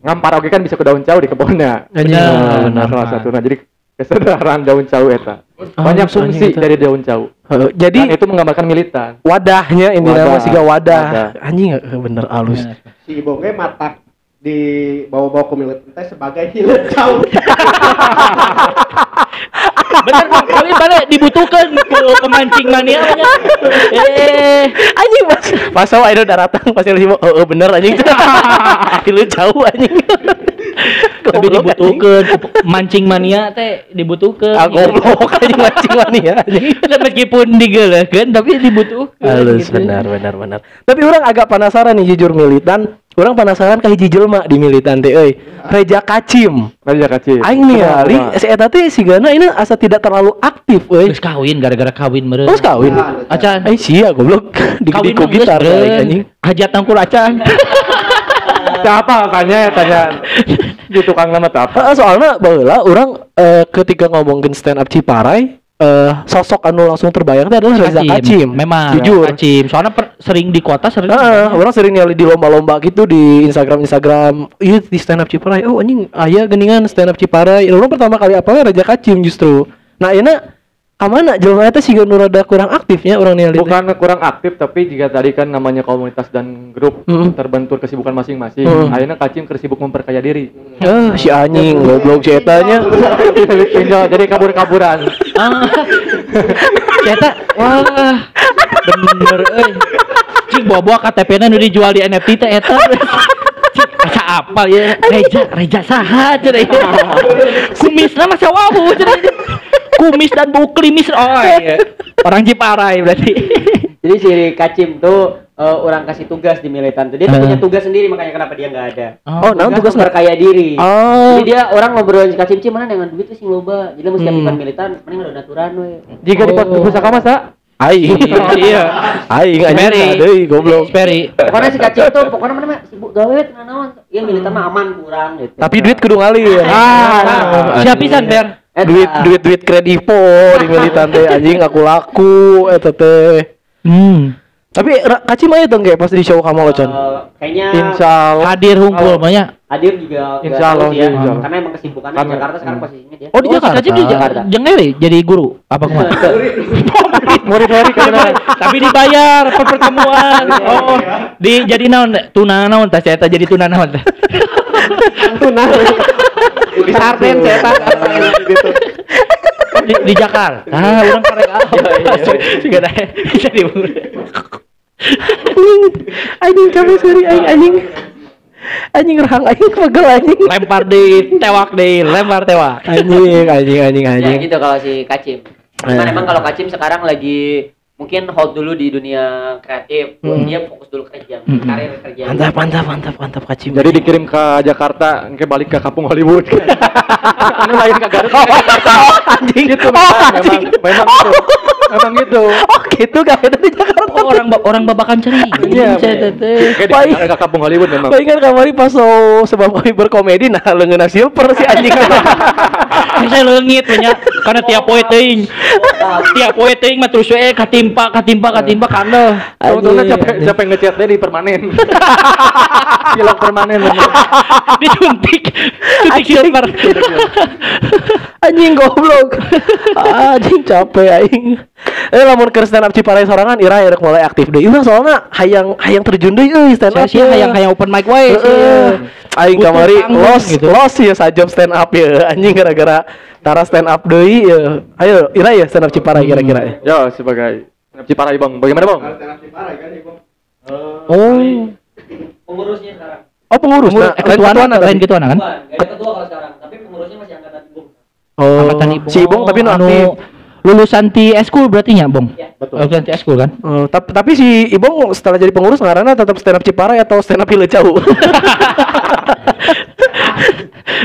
Ngampar oge kan bisa ke daun cau di kebunnya. Heeh, Nah, bener. salah satu. Nah, jadi kesederhanaan daun cau eta. Banyak anjing fungsi dari daun cau. Heeh, Dan Jadi itu menggambarkan militan. wadahnya intinya Wadah, mah siga wadah. wadah. Anjing heeh, bener halus. Si Ibong ge matak di bawa-bawa ke militan teh sebagai hilet cau. Bener Bang, tapi balik dibutuhkan ke pemancing mania nya. Eh, Anjing pas pas sama itu daratan pas si Bang, heeh bener anjing. Lu jauh anjing. tapi dibutuhkan mancing mania teh dibutuhkan. Ah goblok anjing mancing mania. Dan meskipun digelekeun tapi dibutuhkan. Halus gitu. benar benar benar. Tapi orang agak penasaran nih jujur militan. Orang penasaran ka hiji jelema di militan teh euy. Reja Kacim. Raja kacil. Aing ningali si eta teh sigana ini asa tidak terlalu aktif euy. Terus kawin gara-gara kawin meureun. Terus kawin. Acan. Eh sia goblok. Di Kawin ku gitar anjing. Hajat tangkul acan. Siapa tanya tanya di tukang nama apa? Heeh, soalnya baheula orang eh, ketika ngomongin stand up Ciparai eh sosok anu langsung terbayang teh adalah Reza Kacim. Memang jujur. Kacim. Soalnya per- sering di kota sering. Heeh, orang sering nyali di lomba-lomba gitu di Instagram Instagram. Iya di stand up Ciparai. Oh anjing, aya geningan stand up Ciparai. Orang pertama kali apa Raja Kacim justru. Nah, ini kamana jelema eta sih nu rada kurang aktifnya orang teh. Bukan kurang aktif tapi jika tadi kan namanya komunitas dan grup Hmm. terbentur kesibukan masing-masing. Hmm. Akhirnya kacim kesibuk memperkaya diri. Eh, si anjing goblok si eta nya. Pinjol jadi kabur-kaburan. Ah. Eta wah bener euy. Cik bawa-bawa KTP-na nu dijual di NFT teh eta. Cik asa apa ya? Reja, Reja saha cenah ieu. Kumis nama sawahu cenah ieu. Kumis dan bau klimis oh iya. Orang Ciparai berarti. Jadi si Kacim tuh eh, orang kasih tugas di militan tuh. Dia tuh Eh. punya tugas sendiri makanya kenapa dia nggak ada. Oh, naon tugas memperkaya diri. Oh. Jadi dia orang ngobrolin si Kacim, "Cim, mana dengan duit tuh sing loba." Jadi mesti Hmm. militan, mending udah aturan we. Jika di Oh. pusaka masa Aing. Iya. Aing anjing Sperry. deui goblok. Sperry. Pokoknya si Kacim tuh pokoknya mana mah sibuk gawe teu naon. Iya militan mah aman kurang gitu. Tapi duit kudu ngalir. Ah, siapa pisan Ber? Eta. duit duit duit kredivo di militan teh anjing aku laku eta teh Hmm. tapi kaci mah dong kayak pas di show kamu Eh, Ocon kayaknya insya Allah Hadir hunkul banyak. hadir juga nggak Insya Allah tahu sih ya. insya Allah. Karena emang kesibukannya Karena- di Jakarta sekarang posisinya dia. Oh di Jakarta sih di Jakarta. Jadi guru apa ke mana? Murid hari kan Tapi dibayar per pertemuan. Oh, di jadi naon tuna naon tah saya jadi tuna naon teh. Tuna. Di sarden saya tak gitu. Di, di Jakarta. Ah, orang karek apa? Juga dah jadi Anjing capek sorry anjing anjing. Anjing rahang anjing pegel anjing. lempar di tewak di lempar tewak. Anjing anjing anjing Ya anjing. gitu kalau si Kacim. Cuman Eh. emang kalau Kacim sekarang lagi mungkin hold dulu di dunia kreatif. Hmm. Dia fokus dulu kerja, Hmm. karir kerja. Mantap mantap mantap mantap kacim. Jadi dikirim ke Jakarta, engke balik ke kampung Hollywood. anu lain ke Garut. ke Jakarta. anjing. Gitu Oh, memang, anjing. memang, memang gitu. Memang gitu. Oh gitu gak ada di Jakarta. Oh, orang orang babakan ceri. Iya, Baik. di ke kampung Hollywood memang. Paling kan kamari pas so, sebab kami berkomedi nah leungeuna silver si anjing. Saya leungit punya karena tiap poe teuing. Tiap poe teuing mah terus we katimpa katimpa katimpa kana. Sebetulnya capek capek ngechat dia di permanen. Hilang permanen memang. Disuntik. Suntik silver. anjing goblok. anjing capek aing. Eh lamun keur stand up Ciparai sorangan ira rek mulai aktif deui. Mah soalna hayang hayang terjun deui euy stand up. sih hayang hayang open mic wae. Heeh. Aing kamari los gitu. los ya sajam stand up ya anjing gara-gara tara stand up deui ya. Ayo ira ya stand up Ciparai kira-kira ya. Ya sebagai Ciparai Bang. Bagaimana Bang? Oh. Pengurusnya sekarang. Oh pengurus. Pengurus, Nah, eh, lain ketuaan kan? Ketua kalau sekarang, tapi pengurusnya masih angkatan ibu. Oh. Angkatan Ibong. Si Ibong tapi nu Anu, aktif. Lulusan ti eskul berarti nya, Bong. Iya. Betul. Lulusan ti eskul kan? Oh, tapi, tapi si Ibong setelah jadi pengurus ngaranna tetap stand up Ciparai atau stand up Ilecau?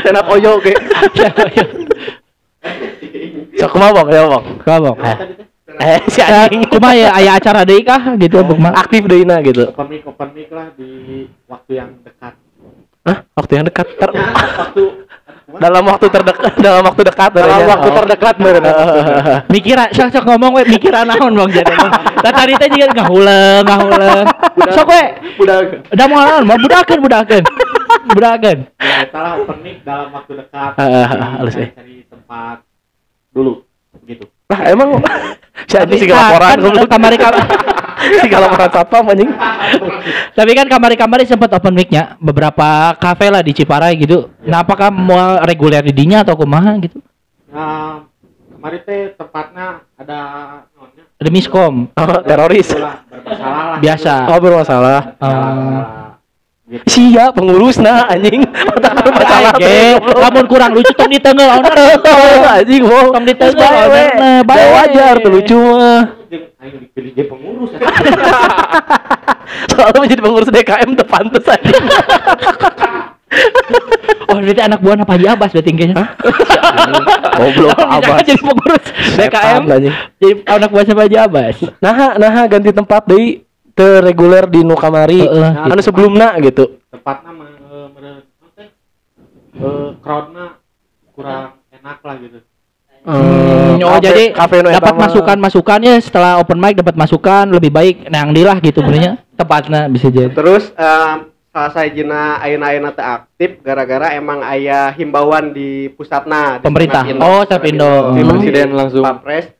stand up Oyo ke. Sok kumaha Bang, ya Bang. Ka, Bong. Eh, si Eh, anjing kumaha ya aya acara deui kah gitu, Bong? mah? aktif deuna gitu. open mic open mic lah di waktu yang dekat Hah? Waktu yang dekat ter waktu dalam waktu terdekat dalam waktu dekat Dalam berarti. waktu terdekat meureun. Mikira, sok sok ngomong we mikira naon, Bang jadi. Tah tadi teh juga ngahuleng, ngahuleng. Sok we. Udah Udah mau naon, mau budakeun, budakeun. Budakeun. ya itulah open mic dalam waktu dekat Ah, ah, ah, halus, eh. cari tempat dulu gitu Lah emang si anjing si Nah, laporan kan, goblok. kamari kamari si laporan satpam anjing. Tapi kan kamari-kamari sempat open mic-nya beberapa kafe lah di Ciparai gitu. Nah, apakah mau reguler di dinya atau kumaha gitu? nah kemarin teh tempatnya ada nonnya Ada miskom. Oh, teroris. bermasalah Biasa. Oh, bermasalah. Eh, Masalah gitu Sia pengurus nah anjing. Ge, lamun kurang lucu tong di tengah owner. anjing mau Tong di tengah owner. Bae wajar tuh lucu mah. Jeung aing dipilih jadi pengurus ya. Soalnya menjadi pengurus DKM tuh pantes anjing. Oh, berarti anak buah apa Haji Abbas berarti kayaknya. Goblok Abbas. jadi pengurus DKM. Jadi anak buah sama Haji Abbas. Nah, nah ganti tempat deui teu reguler di nu kamari. Heeh, Anu sebelumna gitu. eh, mere- apa teh? Eh, crowdnya kurang enak lah gitu Hmm, oh kafe- jadi kafe eta dapat mah. masukan-masukan ya setelah open mic dapat masukan lebih baik nah yang dilah gitu benernya tepatnya bisa jadi. Terus em, salah sajina ayeuna-ayeuna teu aktif gara-gara emang aya himbauan di pusatna di Pemerintah. Oh, di Hmm. presiden langsung. Papres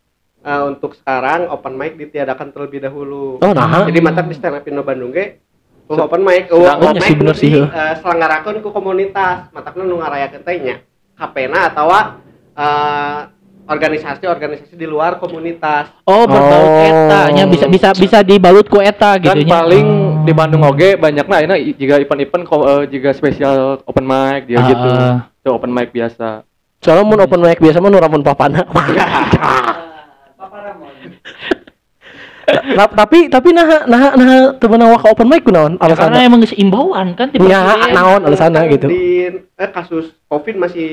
eh, untuk sekarang open mic ditiadakan terlebih dahulu. Oh, nah. Jadi mantap di stand up Indo Bandung ge open mic, oh, open sih, mic bener sih, di, heuh. eh, selenggarakeun ku komunitas, matakna nu ngarayakeun teh nya. HP-na atawa eh, organisasi-organisasi di luar komunitas. Oh, berbalut Oh. eta nya bisa bisa bisa dibalut ku eta Kan gitu nya. paling Oh. di Bandung oge banyak nah ini jika event-event eh, jika spesial open mic dia Ah, gitu. ah. Itu open mic biasa. Soalnya mun open mic biasa mah nu ramun papana. Nah, tapi tapi nah nah nah teu meunang waka open mic kunaon Ya, karena alasanna? emang geus imbauan kan ti Ya, presiden. naon alasanna gitu. Di eh, kasus Covid masih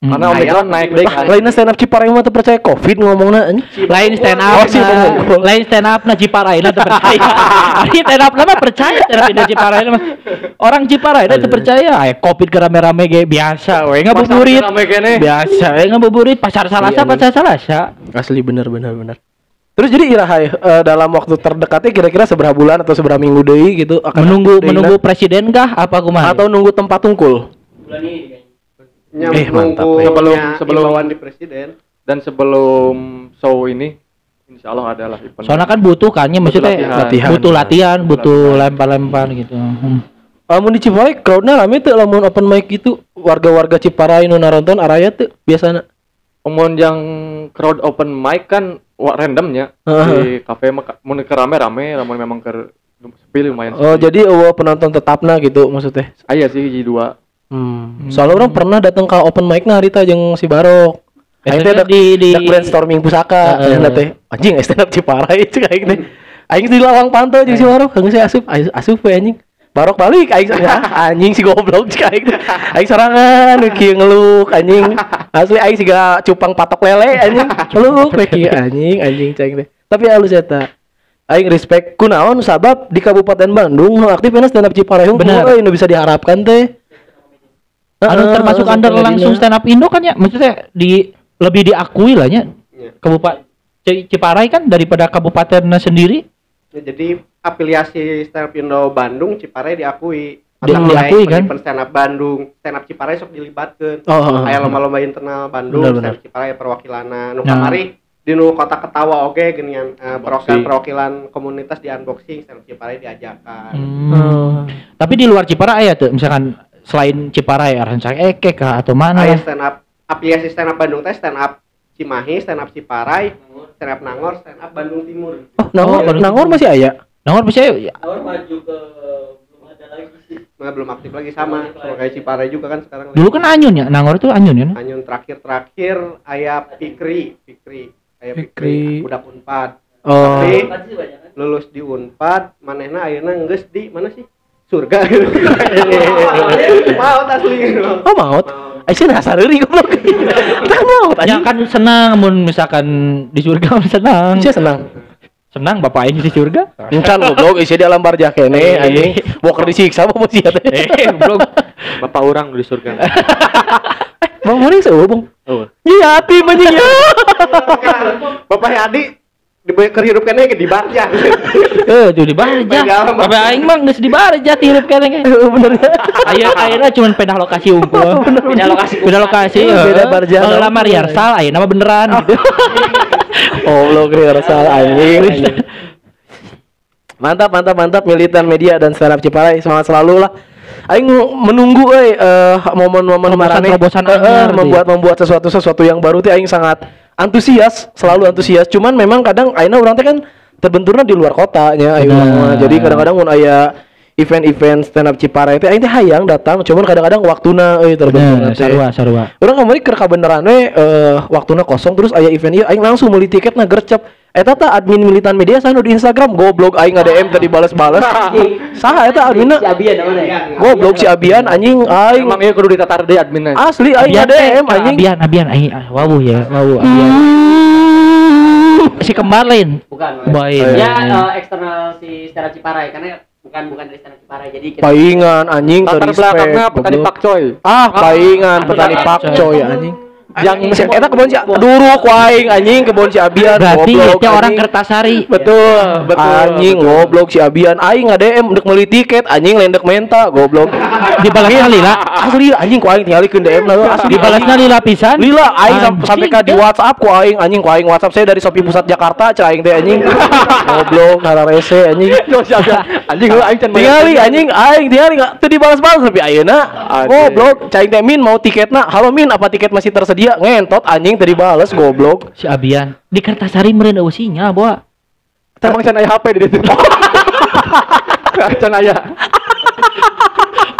Hmm. Karena Omicron Ayam, naik deh. Lainnya stand up Ciparai mah teu percaya Covid ngomongna anjing. lain stand up Oh, si nah, Bung. lain stand up na Ciparai na teu percaya ari stand up mah percaya stand up di Ciparai mah orang Ciparai na teu percaya aya covid ke rame-rame ge biasa we ngabuburit rame biasa we ngabuburit pasar salasa Iya, pasar salasa Asli bener bener bener. Terus jadi iraha ya, eh, dalam waktu terdekatnya kira-kira seberapa bulan atau seberapa minggu deui gitu akan menunggu menunggu na? presiden kah apa kumaha? atau nunggu tempat tungkul. Yang Eh, mantap, nunggu eh. Sebelum- sebelum- di presiden. Dan sebelum show ini, insya Allah adalah event. Soalnya kan butuh kan ya maksudnya latihan. Latihan. butuh latihan, butuh lempar-lempar gitu. Hmm. Lamun di Ciparai crowdnya rame tuh lamun open mic gitu warga-warga Ciparai nu naronton araya tuh biasanya. Umum yang crowd open mic kan wa- randomnya di kafe mun ke rame rame, namun memang ke sepi lumayan. Oh sepi. jadi eueuh penonton tetapna gitu maksudnya. Aya sih hiji dua. Hmm. Soalnya orang pernah datang ke open mic nah harita jeung si Barok. Aing teh di- di- brainstorming pusaka. Heeh. Aing teh anjing stand up Ciparai itu aing teh. Aing di lawang pantau jeung si Barok, geus saya asup asup we anjing. Barok balik aing ya, anjing si goblok cik aing. Aing sorangan kieu ngeluk anjing. Asli aing siga cupang patok lele anjing. Ngeluk we kieu anjing anjing cik aing teh. Tapi halus eta. Aing respect kunaon sabab di Kabupaten Bandung nu aktif stand up Bener. euy nu bisa diharapkan teh. Anu termasuk sampai under langsung stand up Indo kan ya maksudnya di lebih diakui lah ya. Iya. Kabupaten Ciparai kan daripada kabupatennya sendiri. Ya, jadi afiliasi stand up Indo Bandung Ciparai diakui. Di- Masa diakui, kan? stand up Bandung, stand up Ciparai sok dilibatkeun. Oh, oh, oh. Aya lomba-lomba internal Bandung, Bener, stand up Ciparai perwakilanna. Nu Nah. kamari di nu kota Ketawa oge geuningan eh, Unboxing. perwakilan komunitas di unboxing stand up Ciparai diajakan. Hmm. Oh. Tapi di luar Ciparai ya tuh misalkan selain Ciparai Rancak Eke kah atau mana? Aya stand up afiliasi stand up Bandung teh stand up Cimahi, stand up Ciparai, stand up Nangor, stand up Bandung Timur. Oh, Nangor, Oh, baru- Nangor masih aya. Nangor bisa ya? Nah, belum aktif lagi sama. Kalau kayak Ciparai juga kan sekarang. Dulu kan Anyun ya, Nangor itu Anyun ya. Anyun terakhir-terakhir aya Pikri, Pikri. Aya Pikri. Pikri, budak Unpad. Oh. Tapi lulus di Unpad, manehna ayeuna geus di mana sih? Surga. Mau asli. Oh, maut. Aisyah dasar deui goblok. Kita kan maut Ya kan senang mun misalkan di surga senang. Aisyah senang. Senang bapak ini di surga. Encan goblok Aisyah di alam barjah kene anjing. Boker disiksa apa sih teh? Eh, goblok. Bapak orang di surga. Bang Mori seueuh, Bang. Oh. Iya, hati anjing ya. Bapak Adi di kehidup kene di barja. Eh, tuh di Barja. Bapak aing mah geus di Barja tirup kene ge. Bener. Aya ayeuna cuma pindah lokasi unggul. Pindah lokasi. Pindah lokasi. Oh, beda. Heula mah rehearsal ayeuna mah beneran gitu. Oh, lo rehearsal anjing. Mantap, mantap, mantap militan media dan stand up Ciparai semangat selalu lah. Aing menunggu eh, momen-momen marane eh, eh, anyar, gitu membuat membuat sesuatu sesuatu yang baru teh aing sangat antusias, selalu antusias. Cuman memang kadang aina urang teh kan terbenturna di luar kotanya ayo mah. Jadi kadang-kadang mun aya event-event stand up Ciparai teh aing teh hayang datang, cuman kadang-kadang waktuna euy Bener, teh. sarua sarua. Orang kemarin keur kabeneran we eh waktuna kosong terus aya event ieu aing langsung meuli tiketna gercep. Eta tah admin militan media sana di Instagram goblok aing nge-DM tadi bales-bales. Saha eta adminna? Si Abian namanya. ya? Goblok si Abian anjing aing Emang iya kudu ditatar deh adminnya. asli aing teh, nge-DM anjing. Abian, Abian, aing ah, wawu ya, wawu Abian. Si kembar lain. Bukan. Baik. Ya eh, eksternal si Stella Ciparai karena bukan bukan dari Stella Ciparai. Jadi kita Paingan anjing Latar belakangnya petani pakcoy. Ah, paingan petani petani pakcoy anjing. Yang Si eta kebon si duruk waing anjing kebon si Abian Berarti ya orang. Kertasari. Betul, betul, Anjing goblok si Abian aing nge-DM untuk meuli tiket anjing lendek menta goblok. Dibalasnya lila. Asli anjing ku aing tinggalikeun DM lah asli Dibalasnya lila pisan. Lila aing sampai ka di teh. WhatsApp ku aing anjing ku aing WhatsApp saya dari Shopee Pusat Jakarta aing teh anjing. Goblok cara rese anjing. Anjing lu aing can Tingali anjing aing tingali enggak teu dibalas-balas tapi ayeuna goblok cai teh min mau tiketna. Halo min apa tiket masih tersedia? Ngentot anjing teu dibales goblok. Si Abian di Kertasari meureun eueuh sinyal, Boa. Emang can aya HP di ditu. Can aya.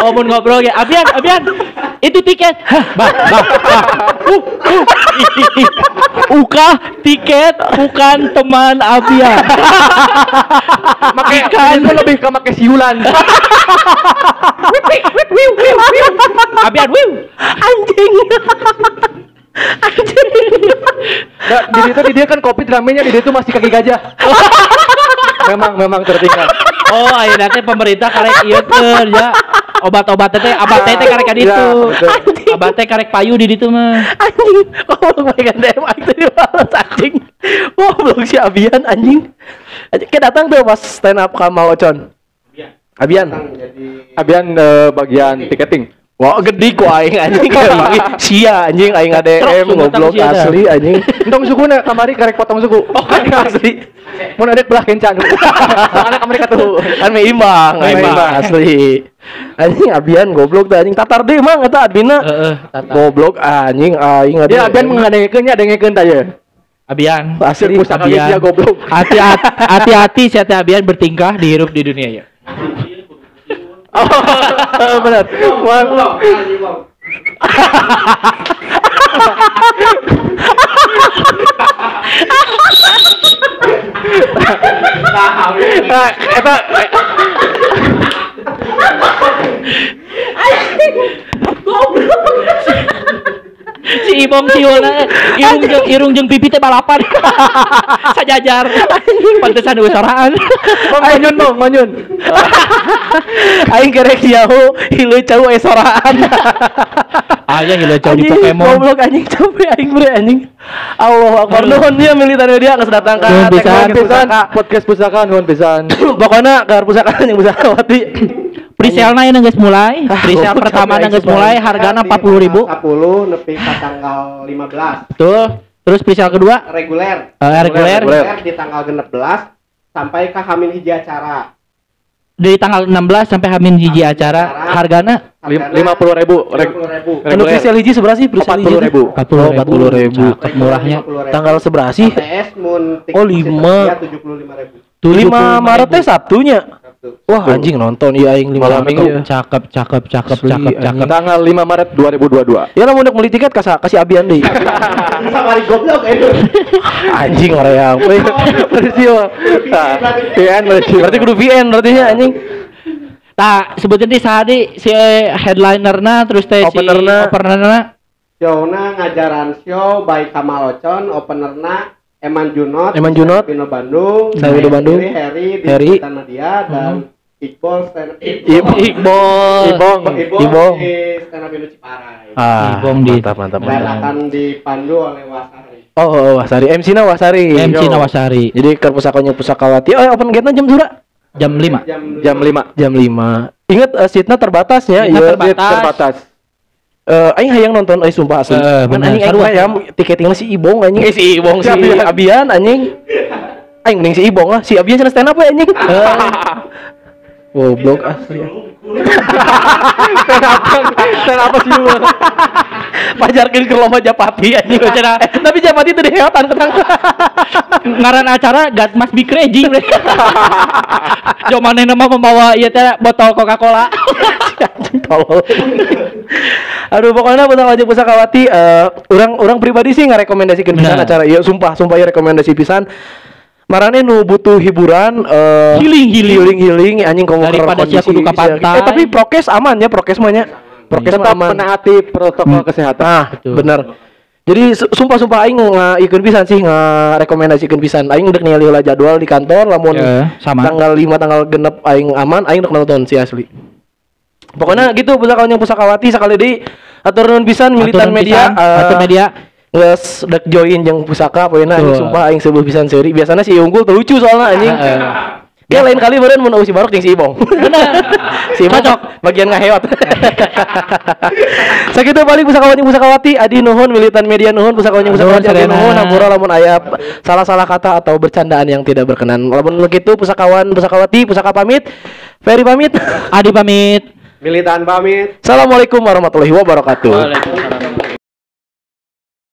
Oh, mun ngobrol ya, Abian, Abian. Itu tiket. Hah, bah, bah, bah. Uh, uh. Uka tiket bukan teman Abian. Make kan lebih ke make siulan. Abian, wiu. Anjing. Nah, di situ di dia kan kopi ramenya di situ masih kaki gajah. memang memang tertinggal. Oh, ayeuna teh pemerintah karek ieu teh ya. Obat-obat teh abad teh karek ka ditu. Ya, betul. Abah teh karek payu di ditu mah. anjing goblok pegang DM aing tadi balas anjing goblok si Abian anjing Anjing, kayak datang tuh pas stand up ka Mang Ocon Abian jadi Abian eh, bagian tiketing. Wah gede ku aing anjing sia anjing aing ADM goblok asli anjing Entong suku na kamari karek potong suku. Oh, asli Mun ada belah kencan. Soalnya kamari katuh. kan meh imbang Meh imbang asli anjing Abian goblok tuh anjing tatar deh mang eta adminna Heeh, goblok anjing aing Dia Abian mengadengekeun nya dengekeun tah ye. Abian. asli Abian. dia goblok. Hati-hati hati-hati teh Abian bertingkah dihirup di dunia ya. Oh benar. Wah, Nah, eta si Ibong siulna irung jeung irung jeung pipi teh balapan. Sajajar. Pantesan geus soraan. manyun mong manyun. aing kerek jauh hilu cau esoraan Aya hilau jauh di Pokemon. goblok anjing capek aing bre anjing Allah Akbar nuhun dia militan media geus datang ka Nuhun pisan. podcast pusaka nuhun pisan. pokoknya ke pusaka yang pusaka wati Presale na geus mulai. Ah, Presale pertama na aing mulai hargana 40.000. 10 nepi ka tanggal 15 Betul. Terus presale kedua reguler. Eh, reguler. reguler di tanggal 16 sampai ke Hamin hiji acara. dari tanggal 16 sampai Hamin hiji acara hargana Lima puluh ribu. Reg- 50.000. anu hiji seberapa sih presale hiji 40.000. oh 40 ribu Cakep murahnya. tanggal seberapa sih ATS mun tik- Oh, lima. dia 75.000. tuh 5 Maret teh Sabtunya Wah anjing nonton iya aing 5 Malam Maret minggu. ya. cakep cakep cakep Asli, cakep anjing. cakep Tanggal 5 Maret 2022. ya lah mau beli tiket kasih kasih abian deh Sabari goblok eh. anjing orang yang berarti Nah, VN berarti. berarti kudu VN berarti nya anjing Nah, sebutin di sahadi si headlinerna terus teh si Openerna. openerna Showna ngajaran show baik Kamal Ocon, openerna Eman Junot, Eman Junot. Pino Bandung, Saya Bandung. Harry. Sultan Media dan Iqbal stand Iqbal. Iqbol Ibong. Iqbal Ibong. di stand up Ciparai. ah Ibong di- mantap mantap Dan akan dipandu oleh Wasari. oh, oh Wasari MC na Wasari MC Yo. Nawasari jadi ke pusakanya pusakawati oh open gate jam berapa jam 5 Jam Jam 5. jam 5 ingat uh, seatnya terbatas ya Seatnya iya terbatas. Terbatas. Eh, aing hayang nonton euy sumpah asli. Eh, kan anjing aing hayang tiketingna si Ibong anjing. Eh si Ibong si Si Abian. Abian anjing. Aing mending si Ibong lah. Si Abian cenah stand up we anjing. Goblok asli. Stand apa sih lu? Pajarkeun ke lomba Japati anjing cenah. Eh, tapi Japati teu diheotan ketang. ngaran acara God must be crazy Jo maneh nama membawa ieu teh botol Coca-Cola tolol. Aduh pokoknya pusaka wajib pusakawati eh orang orang pribadi sih ngarekomendasikeun pisan Benar. acara ieu sumpah sumpah ieu rekomendasi pisan. Marane nu butuh hiburan eh Healing, healing. healing healing anjing ke Daripada sia kudu ka sia- pantai. Eh tapi prokes aman ya prokes mah nya. Prokes Tetap aman. menaati protokol kesehatan. Ah, Betul. bener. Jadi su- sumpah-sumpah aing ngaikeun pisan sih ngarekomendasikeun pisan. Aing udah ningali jadwal di kantor lamun Ya, sama. tanggal 5 tanggal genep aing aman aing udah nonton si asli. Pokoknya gitu pusakawanya pusakawati sekali di atur nuhun pisan militan media aturan media Geus dek join jeung pusaka poeuna anjing sumpah aing sebuah pisan seuri. Biasana si Unggul teu lucu soalnya anjing. Ya lain kali beureun mun si Barok jeung si Ibong. si Ibong Cocok. bagian ngaheot. Sakitu balik pusakawati pusakawati adi nuhun militan media nuhun pusakawati pusakawati adi nuhun hampura lamun aya salah-salah kata atau bercandaan yang tidak berkenan. Lamun kitu pusakawan pusakawati pusaka pamit. Ferry pamit. Adi pamit Militan pamit. Assalamualaikum warahmatullahi wabarakatuh. Waalaikumsalam